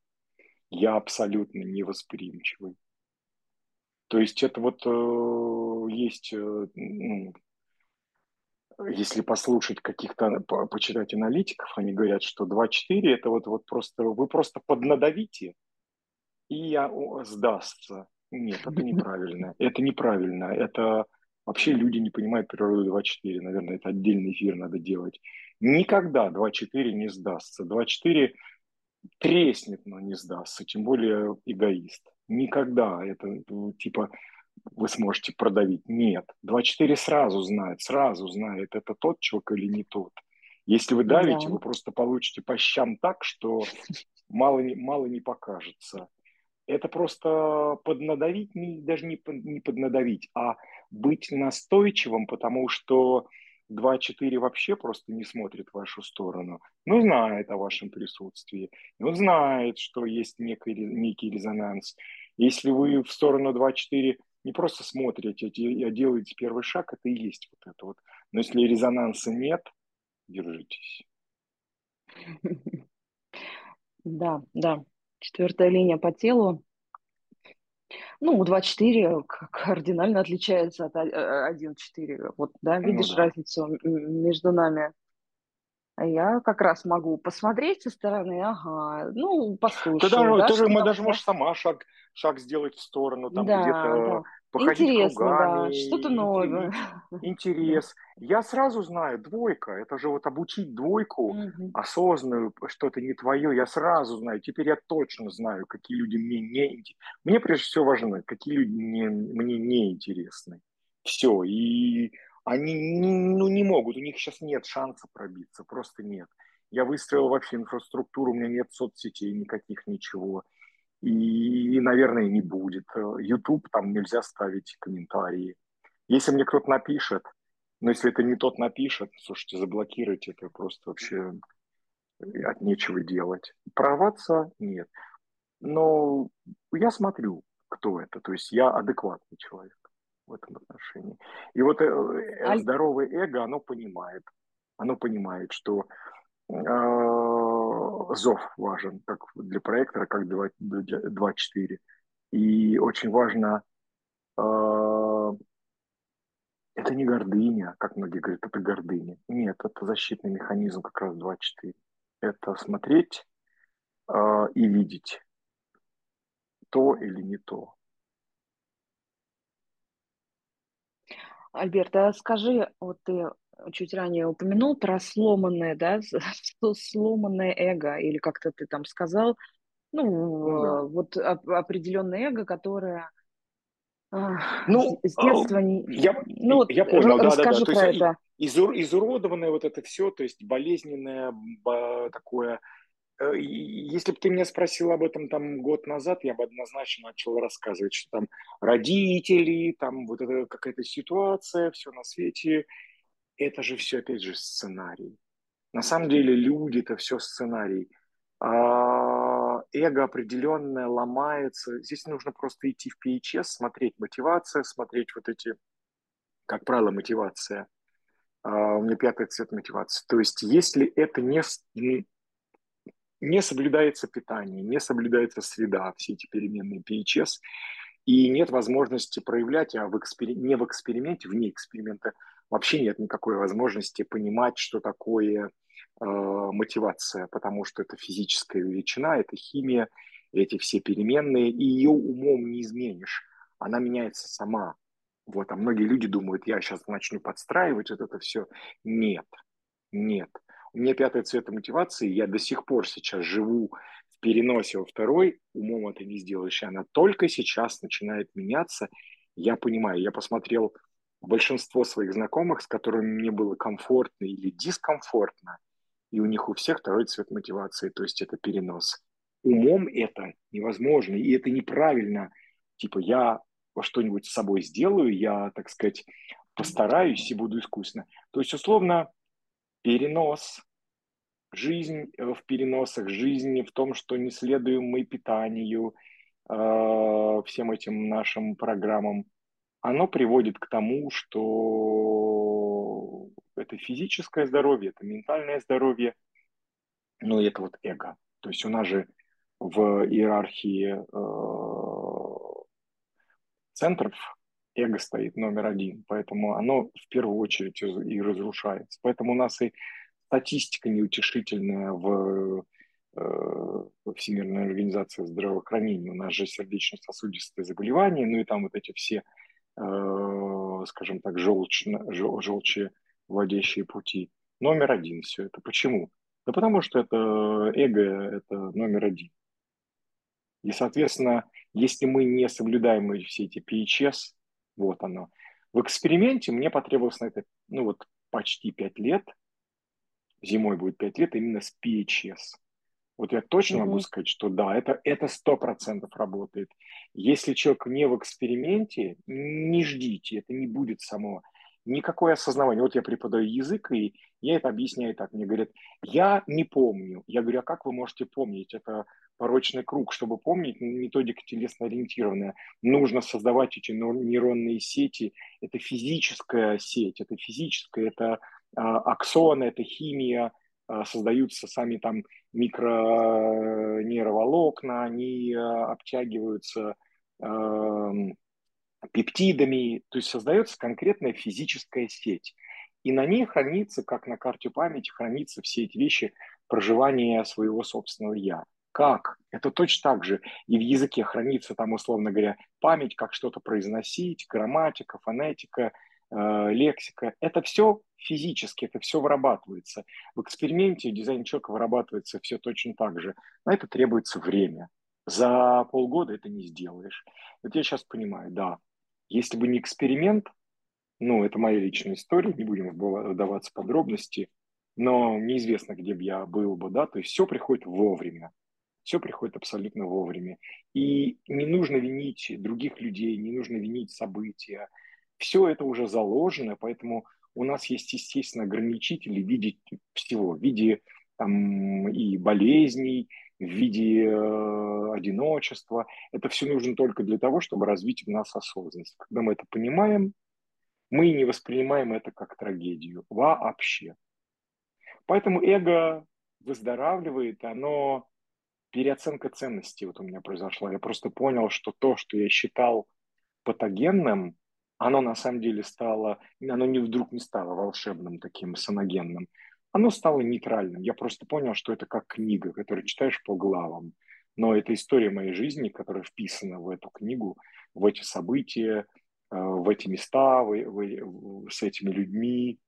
Я абсолютно невосприимчивый. То есть это вот э, есть, э, если послушать каких-то, по- почитать аналитиков, они говорят, что 2.4 это вот, вот просто, вы просто поднадавите, и я, о, сдастся. Нет, это неправильно. Это неправильно. Это вообще люди не понимают природу 2.4. Наверное, это отдельный эфир надо делать. Никогда 2.4 не сдастся. 2.4 треснет, но не сдастся. Тем более эгоист. Никогда это ну, типа вы сможете продавить. Нет. 2.4 сразу знает, сразу знает, это тот человек или не тот. Если вы Да. давите, вы просто получите по щам так, что мало не, мало не покажется это просто поднадавить, не, даже не, не поднадавить, а быть настойчивым, потому что 2-4 вообще просто не смотрит в вашу сторону. Ну, знает о вашем присутствии. Ну, знает, что есть некий, некий резонанс. Если вы в сторону 2-4 не просто смотрите, а делаете первый шаг, это и есть вот это вот. Но если резонанса нет, держитесь. Да, да. Четвертая линия по телу. Ну, 2-4 кардинально отличается от 1-4. Вот, да, Ну видишь да. разницу между нами? А я как раз могу посмотреть со стороны, ага, ну, Ты послушаю, даже, да, ты же, мы даже можешь сама шаг, шаг сделать в сторону, там Да, где-то да. Походить Интересно, да, что-то кругами, новое. Интерес. Я сразу знаю, двойка, это же вот обучить двойку Мгм. осознанную, что-то не твое, я сразу знаю, теперь я точно знаю, какие люди мне не интересны. Мне прежде всего важно, какие люди мне, мне не интересны. Все, и они ну, не могут, у них сейчас нет шанса пробиться, просто нет. я выстроил вообще инфраструктуру, у меня нет соцсетей никаких, ничего. И, наверное, не будет. YouTube, там нельзя ставить комментарии. Если мне кто-то напишет, но если это не тот напишет, слушайте, заблокируйте это просто вообще от нечего делать. Прорваться нет. Но я смотрю, кто это. То есть я адекватный человек в этом отношении. И вот э, здоровое эго, оно понимает. Оно понимает, что э, зов важен как для проектора, как для 2.4. И очень важно э, это не гордыня, как многие говорят, это гордыня. Нет, это защитный механизм как раз 2.4. Это смотреть э, и видеть то или не то. Альберт, а скажи, вот ты чуть ранее упомянул про сломанное, да, сломанное эго, или как-то ты там сказал, ну, ну да. вот определенное эго, которое ну, с детства не... Я, ну, я понял, да, да, да. То есть это. Изур, изуродованное вот это все, то есть болезненное такое. Э, если бы ты меня спросил об этом там год назад, я бы однозначно начал рассказывать, что там родители, там вот это какая-то ситуация, все на свете. Это же все, опять же, сценарий. На самом деле люди – это все сценарий. А, эго определенное ломается. Здесь нужно просто идти в PHS, смотреть мотивация, смотреть вот эти, как правило, мотивация. А, у меня пятый цвет мотивации. То есть если это не, не соблюдается питание, не соблюдается среда, все эти переменные PHS, и нет возможности проявлять, а в экспери... не в эксперименте, вне эксперимента вообще нет никакой возможности понимать, что такое Э, мотивация, потому что это физическая величина, это химия, эти все переменные, и ее умом не изменишь. Она меняется сама. Вот, а многие люди думают, я сейчас начну подстраивать вот это все. Нет, нет. У меня пятый цвет мотивации, я до сих пор сейчас живу в переносе во второй, умом это не сделаешь. И она только сейчас начинает меняться. Я понимаю, я посмотрел большинство своих знакомых, с которыми мне было комфортно или дискомфортно, и у них у всех второй цвет мотивации, то есть это перенос. Умом это невозможно, и это неправильно. Типа я что-нибудь с собой сделаю, я, так сказать, постараюсь и буду искусно. То есть, условно, перенос, жизнь э, в переносах, жизнь в том, что не следуем мы питанию, э, всем этим нашим программам, оно приводит к тому, что это физическое здоровье, это ментальное здоровье, ну и это вот эго. То есть у нас же в иерархии э, центров эго стоит номер один, поэтому оно в первую очередь и разрушается. Поэтому у нас и статистика неутешительная в э, Всемирной организации здравоохранения. У нас же сердечно-сосудистые заболевания, ну и там вот эти все, э, скажем так, желчно, жел, желчи вводящие пути. Номер один все это. Почему? Да потому что это эго, это номер один. И, соответственно, если мы не соблюдаем все эти PHS, вот оно. В эксперименте мне потребовалось на это, ну вот, почти пять лет. Зимой будет пять лет именно с PHS. Вот я точно mm-hmm. могу сказать, что да, это это сто процентов работает. Если человек не в эксперименте, не ждите, это не будет само никакое осознавание. Вот я преподаю язык, и я это объясняю так. Мне говорят, я не помню. Я говорю, а как вы можете помнить? Это порочный круг. Чтобы помнить, методика телесно-ориентированная. Нужно создавать эти нейронные сети. Это физическая сеть, это физическая, это а, аксоны, это химия, а, создаются сами там микронейроволокна, они а, обтягиваются пептидами, то есть создается конкретная физическая сеть. И на ней хранится, как на карте памяти, хранится все эти вещи проживания своего собственного «я». Как? Это точно так же. И в языке хранится там, условно говоря, память, как что-то произносить, грамматика, фонетика, э, лексика. Это все физически, это все вырабатывается. В эксперименте дизайн человека вырабатывается все точно так же. На это требуется время. За полгода это не сделаешь. Вот я сейчас понимаю, да, если бы не эксперимент, ну, это моя личная история, не будем вдаваться в подробности, но неизвестно, где бы я был бы, да, то есть все приходит вовремя. Все приходит абсолютно вовремя. И не нужно винить других людей, не нужно винить события. Все это уже заложено, поэтому у нас есть, естественно, ограничители в виде всего, в виде там, и болезней, в виде э, одиночества. Это все нужно только для того, чтобы развить в нас осознанность. Когда мы это понимаем, мы не воспринимаем это как трагедию вообще. Поэтому эго выздоравливает, оно переоценка ценностей вот у меня произошла. Я просто понял, что то, что я считал патогенным, оно на самом деле стало, оно не вдруг не стало волшебным таким саногенным, оно стало нейтральным. Я просто понял, что это как книга, которую читаешь по главам. Но это история моей жизни, которая вписана в эту книгу, в эти события, э, в эти места, в, в, с этими людьми.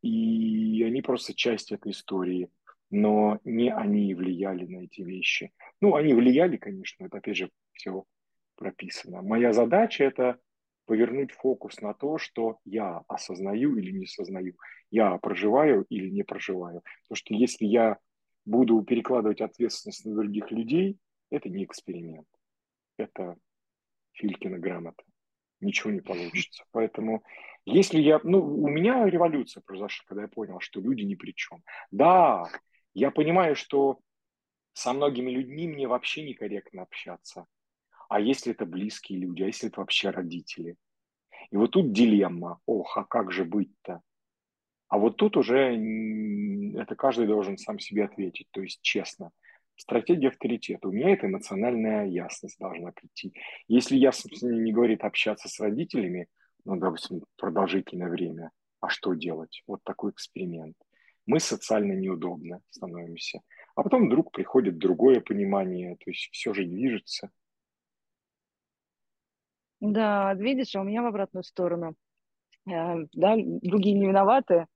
И они просто часть этой истории но не они влияли на эти вещи. Ну, они влияли, конечно, это опять же все прописано. Моя задача это повернуть фокус на то, что я осознаю или не осознаю, я проживаю или не проживаю. Потому что если я буду перекладывать ответственность на других людей, это не эксперимент. Это Филькина грамота. Ничего не получится. Поэтому если я... Ну, у меня революция произошла, когда я понял, что люди ни при чем. Да, я понимаю, что со многими людьми мне вообще некорректно общаться. А если это близкие люди, а если это вообще родители? И вот тут дилемма. Ох, а как же быть-то? А вот тут уже это каждый должен сам себе ответить, то есть честно. Стратегия авторитета. У меня это эмоциональная ясность должна прийти. Если ясность не говорит общаться с родителями, ну, допустим, продолжительное время, а что делать? Вот такой эксперимент мы социально неудобно становимся. А потом вдруг приходит другое понимание, то есть все же движется. Да, видишь, а у меня в обратную сторону. Э, да, другие не виноваты,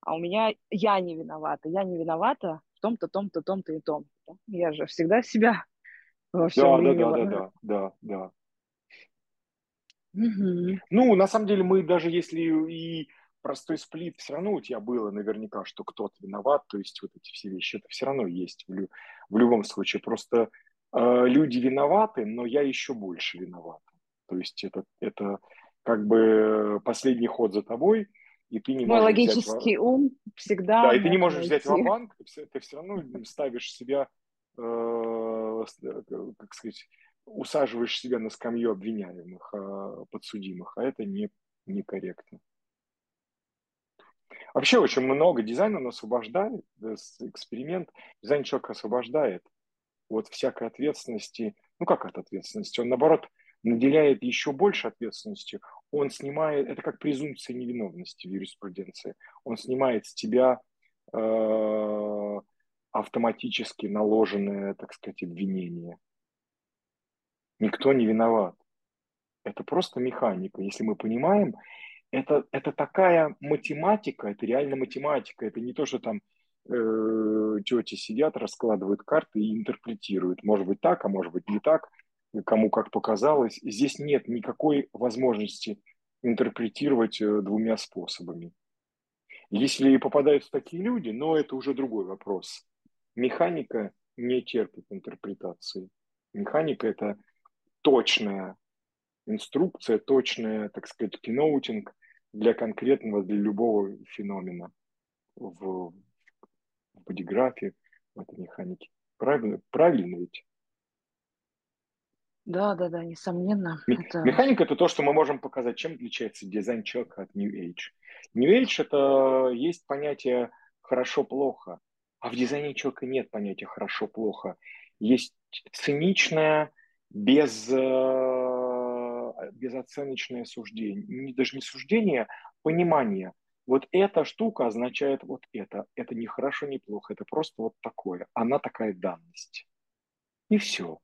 а у меня я не виновата. Я не виновата в том-то, том-то, том-то и том. Я же всегда себя во всем да, да, да, да, да, да. Угу. Ну, на самом деле, мы даже если и простой сплит все равно у тебя было наверняка, что кто-то виноват, то есть вот эти все вещи, это все равно есть в, лю- в любом случае. Просто э, люди виноваты, но я еще больше виноват. То есть это, это как бы последний ход за тобой, и ты не Мой можешь логический взять... ум всегда Да, и ты не можешь найти. взять в банк ты, все равно ставишь себя, э, как сказать, усаживаешь себя на скамью обвиняемых, э, подсудимых, а это не некорректно. Вообще очень много дизайна он освобождает, эксперимент, дизайн человека освобождает от всякой ответственности. Ну как от ответственности? Он наоборот наделяет еще больше ответственности. Он снимает, это как презумпция невиновности в юриспруденции. Он снимает с тебя э, автоматически наложенное, так сказать, обвинение. Никто не виноват. Это просто механика. Если мы понимаем, это, это такая математика, это реально математика, это не то, что там э, тети сидят, раскладывают карты и интерпретируют. Может быть так, а может быть не так, кому как показалось. Здесь нет никакой возможности интерпретировать э, двумя способами. Если попадаются такие люди, но это уже другой вопрос. Механика не терпит интерпретации. Механика – это точная инструкция, точная, так сказать, киноутинг для конкретного, для любого феномена в, в бодиграфе, в этой механике. Правильно, правильно ведь? Да, да, да, несомненно. Это... Механика это то, что мы можем показать, чем отличается дизайн человека от New Age. New Age это есть понятие хорошо-плохо, а в дизайне человека нет понятия хорошо-плохо. Есть циничное, без э, безоценочное суждение, не, даже не суждение, а понимание. Вот эта штука означает вот это. Это не хорошо, не плохо, это просто вот такое. Она такая данность. И все.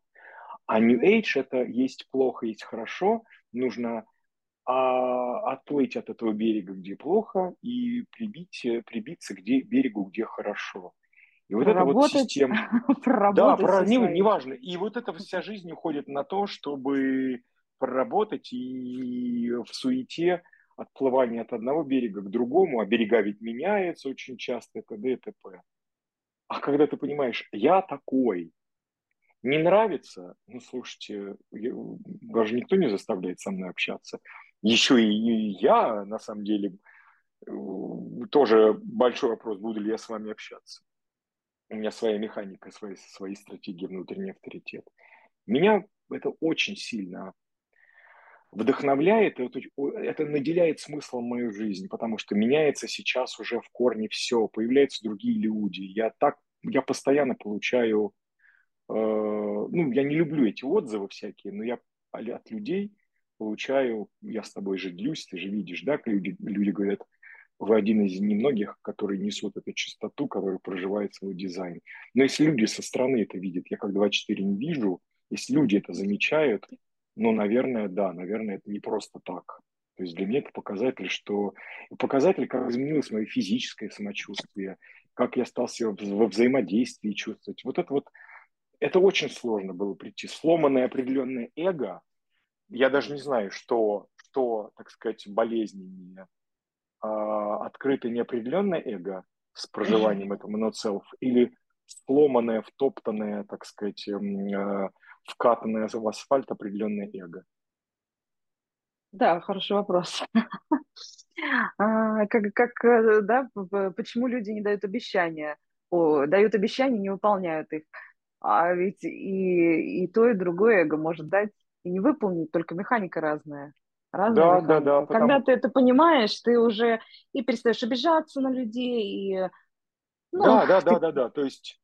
А New Age это есть плохо, есть хорошо. Нужно а, отплыть от этого берега, где плохо, и прибить, прибиться к где, берегу, где хорошо. И вот эта вот система... Да, про... не, неважно. И вот эта вся жизнь уходит на то, чтобы проработать и в суете отплывание от одного берега к другому, а берега ведь меняются очень часто, это т.д. и т.п. А когда ты понимаешь, я такой, не нравится, ну, слушайте, даже никто не заставляет со мной общаться. Еще и я, на самом деле, тоже большой вопрос, буду ли я с вами общаться. У меня своя механика, свои, свои стратегии, внутренний авторитет. Меня это очень сильно вдохновляет, это, наделяет смыслом мою жизнь, потому что меняется сейчас уже в корне все, появляются другие люди. Я так, я постоянно получаю, ну, я не люблю эти отзывы всякие, но я от людей получаю, я с тобой же делюсь, ты же видишь, да, люди, люди говорят, вы один из немногих, которые несут эту чистоту, который проживает свой дизайн. Но если люди со стороны это видят, я как 24 не вижу, если люди это замечают, ну, наверное, да, наверное, это не просто так. То есть для меня это показатель, что показатель, как изменилось мое физическое самочувствие, как я стал себя во взаимодействии чувствовать. Вот это вот, это очень сложно было прийти. Сломанное определенное эго, я даже не знаю, что, что так сказать, болезненнее. А, открытое неопределенное эго с проживанием этого self или сломанное, втоптанное, так сказать, а, вкатанное в асфальт определенное эго? Да, хороший вопрос. а, как, как, э, да, почему люди не дают обещания? О, дают обещания, не выполняют их. А ведь и, и то, и другое эго может дать и не выполнить, только механика разная. Разная да, механика. да, да. Потому... Когда ты это понимаешь, ты уже и перестаешь обижаться на людей, и ну, да, да, ты... да, да, да. То есть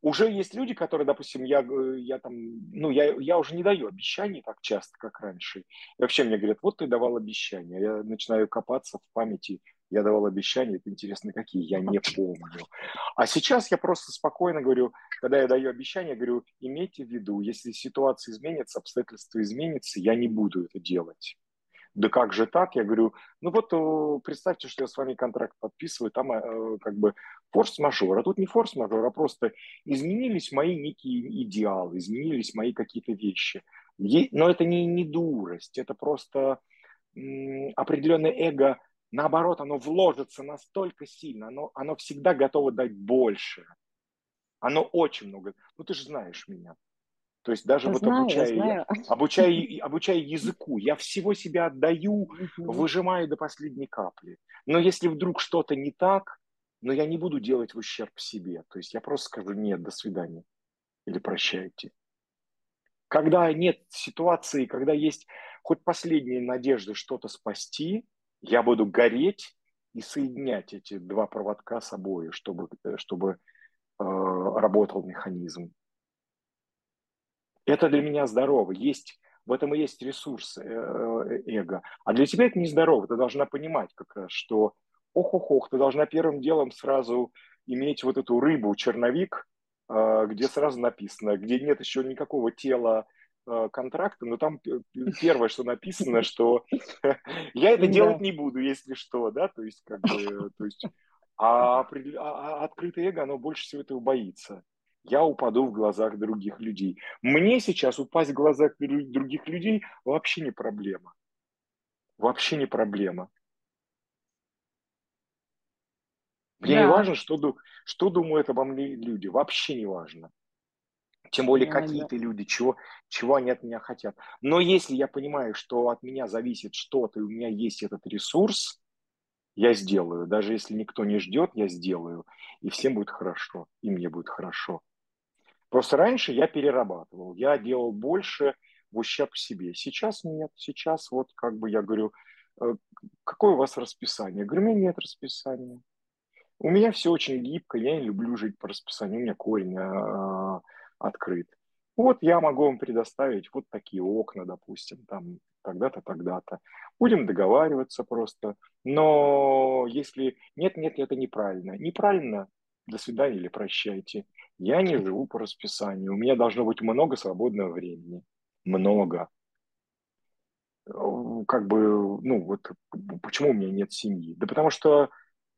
уже есть люди, которые, допустим, я, э, я там, ну, я, я уже не даю обещаний так часто, как раньше. И вообще мне говорят, вот ты давал обещания. Я начинаю копаться в памяти, я давал обещания, это интересно, какие, я не помню. А сейчас я просто спокойно говорю, когда я даю обещания, говорю, имейте в виду, если ситуация изменится, обстоятельства изменятся, я не буду это делать да как же так? Я говорю, ну вот представьте, что я с вами контракт подписываю, там э, как бы форс-мажор, а тут не форс-мажор, а просто изменились мои некие идеалы, изменились мои какие-то вещи. Но это не, не дурость, это просто определенное эго, наоборот, оно вложится настолько сильно, оно, оно всегда готово дать больше. Оно очень много. Ну, ты же знаешь меня. То есть даже вот знаю, обучая, знаю. обучая, обучая языку, я всего себя отдаю, выжимаю до последней капли. Но если вдруг что-то не так, но я не буду делать в ущерб себе. То есть я просто скажу нет, до свидания или прощайте. Когда нет ситуации, когда есть хоть последняя надежда что-то спасти, я буду гореть и соединять эти два проводка с собой, чтобы, э, чтобы э, работал механизм. Это для меня здорово. Есть, в этом и есть ресурс э, э, эго. А для тебя это нездорово. Ты должна понимать как раз, что ох-ох-ох, ты должна первым делом сразу иметь вот эту рыбу, черновик, э, где сразу написано, где нет еще никакого тела контракта, но там первое, что написано, что я это делать не буду, если что, да, то есть как бы, то есть, а, а, а открытое эго, оно больше всего этого боится я упаду в глазах других людей. Мне сейчас упасть в глазах других людей вообще не проблема. Вообще не проблема. Мне да. не важно, что, что думают обо мне люди. Вообще не важно. Тем более, какие-то люди, чего, чего они от меня хотят. Но если я понимаю, что от меня зависит что-то, и у меня есть этот ресурс, я сделаю. Даже если никто не ждет, я сделаю. И всем будет хорошо, и мне будет хорошо. Просто раньше я перерабатывал, я делал больше в ущерб себе. Сейчас нет, сейчас вот как бы я говорю, «Э, какое у вас расписание? Я говорю, у меня нет расписания. У меня все очень гибко, я не люблю жить по расписанию, у меня корень а, открыт. Вот я могу вам предоставить вот такие окна, допустим, там тогда-то, тогда-то. Будем договариваться просто. Но если нет, нет, это неправильно. Неправильно, до свидания или прощайте. Я не живу по расписанию. У меня должно быть много свободного времени. Много. Как бы, ну, вот почему у меня нет семьи? Да потому что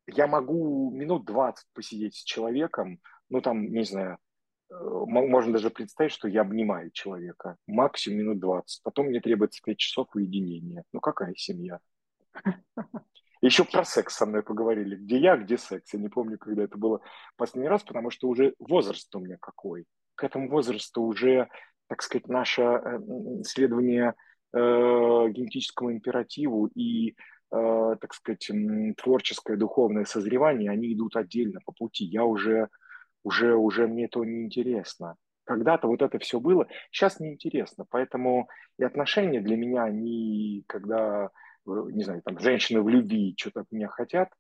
я могу минут 20 посидеть с человеком, ну, там, не знаю, э, можно даже представить, что я обнимаю человека. Максимум минут 20. Потом мне требуется 5 часов уединения. Ну, какая семья? Еще про секс со мной поговорили. Где я, где секс. Я не помню, когда это было последний раз, потому что уже возраст у меня какой. К этому возрасту уже, так сказать, наше э, исследование э, генетическому императиву и, э, так сказать, творческое духовное созревание, они идут отдельно по пути. Я уже, уже, уже мне это не интересно. Когда-то вот это все было, сейчас неинтересно. Поэтому и отношения для меня, они, когда не знаю, там, женщины в любви что-то от меня хотят,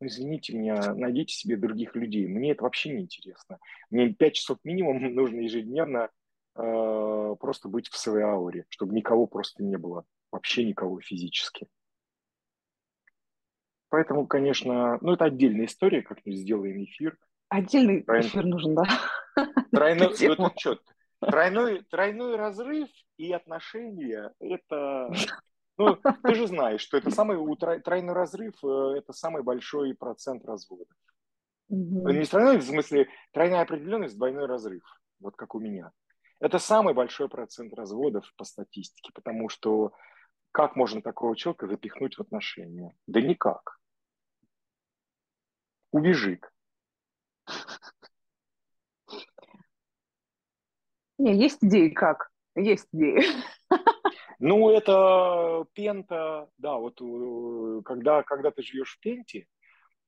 ну, извините меня, найдите себе других людей. Мне это вообще не интересно. Мне пять часов минимум нужно ежедневно э, просто быть в своей ауре, чтобы никого просто не было. Вообще никого физически. Поэтому, конечно, ну это отдельная история, как-нибудь сделаем эфир. Отдельный Тройн... эфир нужен, да. Тройной, ну, что, тройной, тройной разрыв и отношения – это ну, ты же знаешь, что это самый тройной разрыв, э, это самый большой процент разводов. Угу. Не тройной, в смысле, тройная определенность, двойной разрыв, вот как у меня. Это самый большой процент разводов по статистике, потому что как можно такого человека запихнуть в отношения? Да никак. Убежит. Не, есть идеи как? Есть идеи. Ну, это Пента, да, вот э, когда, когда ты живешь в Пенте,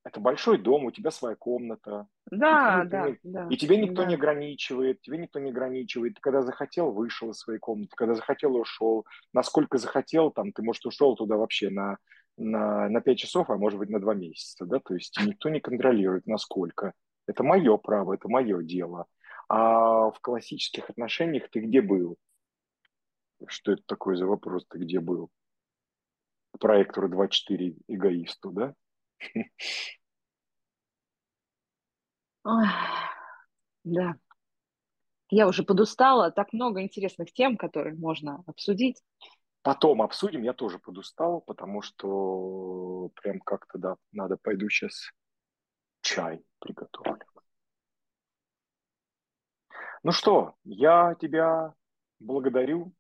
это большой дом, у тебя своя комната. Да, и да, не, да. И тебя никто да. не ограничивает, тебе никто не ограничивает. Ты когда захотел, вышел из своей комнаты, когда захотел, ушел. Насколько захотел, там, ты, может, ушел туда вообще на, на, на 5 часов, а может быть, на 2 месяца, да, то есть никто не контролирует, насколько. Это мое право, это мое дело. А в классических отношениях ты где был? Что это такое за вопрос? Ты где был? Проектору 24 эгоисту, да? Ой, да. Я уже подустала. Так много интересных тем, которые можно обсудить. Потом обсудим. Я тоже подустал, потому что прям как-то, да, надо пойду сейчас чай приготовлю. Ну что, я тебя благодарю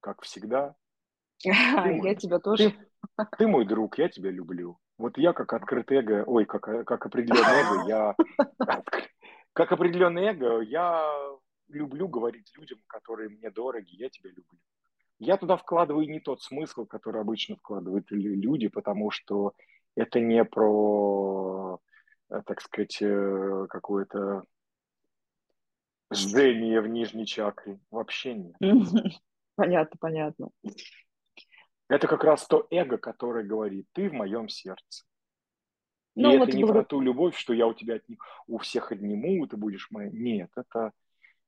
как всегда. Ты мой, я тебя тоже. Ты, ты мой друг, я тебя люблю. Вот я как открытый эго, ой, как, как определенный эго, я как определенный эго, я люблю говорить людям, которые мне дороги, я тебя люблю. Я туда вкладываю не тот смысл, который обычно вкладывают люди, потому что это не про, так сказать, э, какое-то жжение в нижней чакре. Вообще нет. Понятно, понятно. Это как раз то эго, которое говорит, ты в моем сердце. Ну, И вот это не про ту любовь, что я у тебя от у всех отниму, ты будешь моя. Нет, это,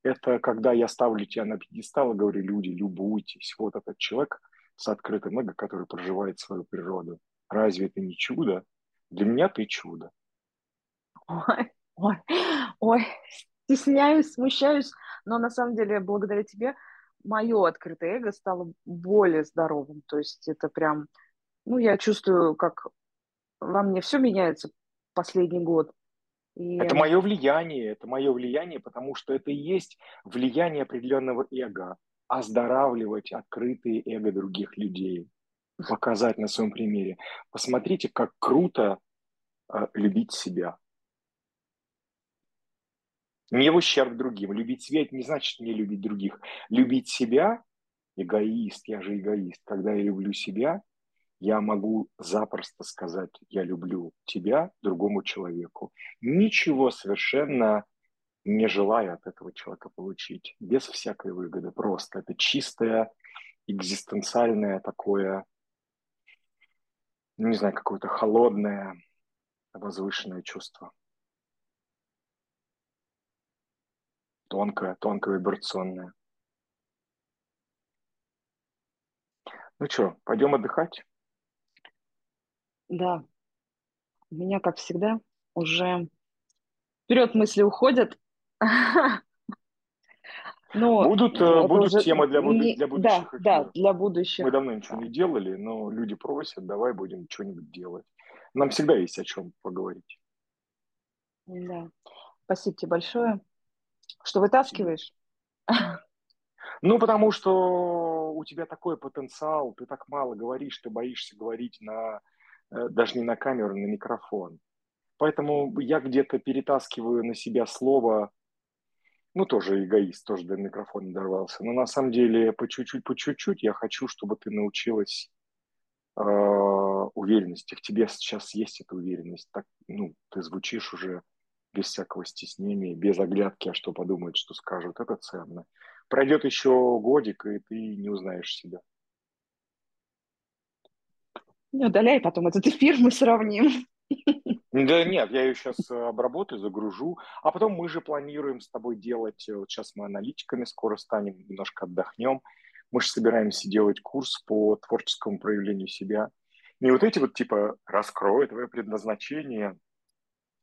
это когда я ставлю тебя на пьедестал и говорю, люди, любуйтесь. Вот этот человек с открытым эго, который проживает свою природу. Разве это не чудо? Для меня ты чудо. Ой, ой, ой, стесняюсь, смущаюсь, но на самом деле благодаря тебе мое открытое эго стало более здоровым. То есть это прям, ну, я чувствую, как во мне все меняется последний год. И... Это мое влияние, это мое влияние, потому что это и есть влияние определенного эго. Оздоравливать открытые эго других людей. Показать на своем примере. Посмотрите, как круто э, любить себя. Не в ущерб другим. Любить себя – не значит не любить других. Любить себя – эгоист, я же эгоист. Когда я люблю себя, я могу запросто сказать «я люблю тебя» другому человеку. Ничего совершенно не желая от этого человека получить, без всякой выгоды. Просто это чистое, экзистенциальное такое, не знаю, какое-то холодное, возвышенное чувство. Тонкая, тонкая вибрационная. Ну что, пойдем отдыхать? Да. У меня, как всегда, уже вперед мысли уходят. Но будут будут уже... темы для, буду... для будущих да, Да, для будущих. Мы давно ничего не делали, но люди просят, давай будем что-нибудь делать. Нам всегда есть о чем поговорить. Да. Спасибо тебе большое. Что вытаскиваешь? Ну, потому что у тебя такой потенциал, ты так мало говоришь, ты боишься говорить на, э, даже не на камеру, на микрофон. Поэтому я где-то перетаскиваю на себя слово, ну, тоже эгоист, тоже до микрофона дорвался. Но на самом деле по чуть-чуть, по чуть-чуть я хочу, чтобы ты научилась э, уверенности. В тебе сейчас есть эта уверенность. Так, ну, ты звучишь уже без всякого стеснения, без оглядки, а что подумают, что скажут. Это ценно. Пройдет еще годик, и ты не узнаешь себя. Не удаляй потом этот эфир, мы сравним. Да нет, я ее сейчас э, обработаю, загружу. А потом мы же планируем с тобой делать, э, вот сейчас мы аналитиками скоро станем, немножко отдохнем. Мы же собираемся делать курс по творческому проявлению себя. Не вот эти вот типа «раскрой твое предназначение».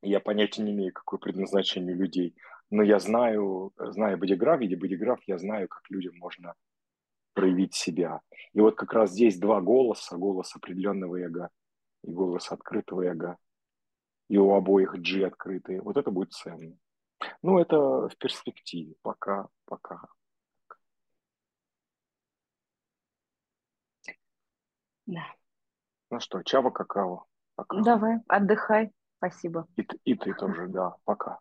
Я понятия не имею, какое предназначение людей. Но я знаю, знаю бодиграф, видя бодиграф, я знаю, как людям можно проявить себя. И вот как раз здесь два голоса, голос определенного эго и голос открытого эго – и у обоих G открытые, вот это будет ценно. Ну, это в перспективе, пока, пока. Да. Ну что, чава какао. Пока. Давай, отдыхай. Спасибо. И, и ты тоже, да, пока.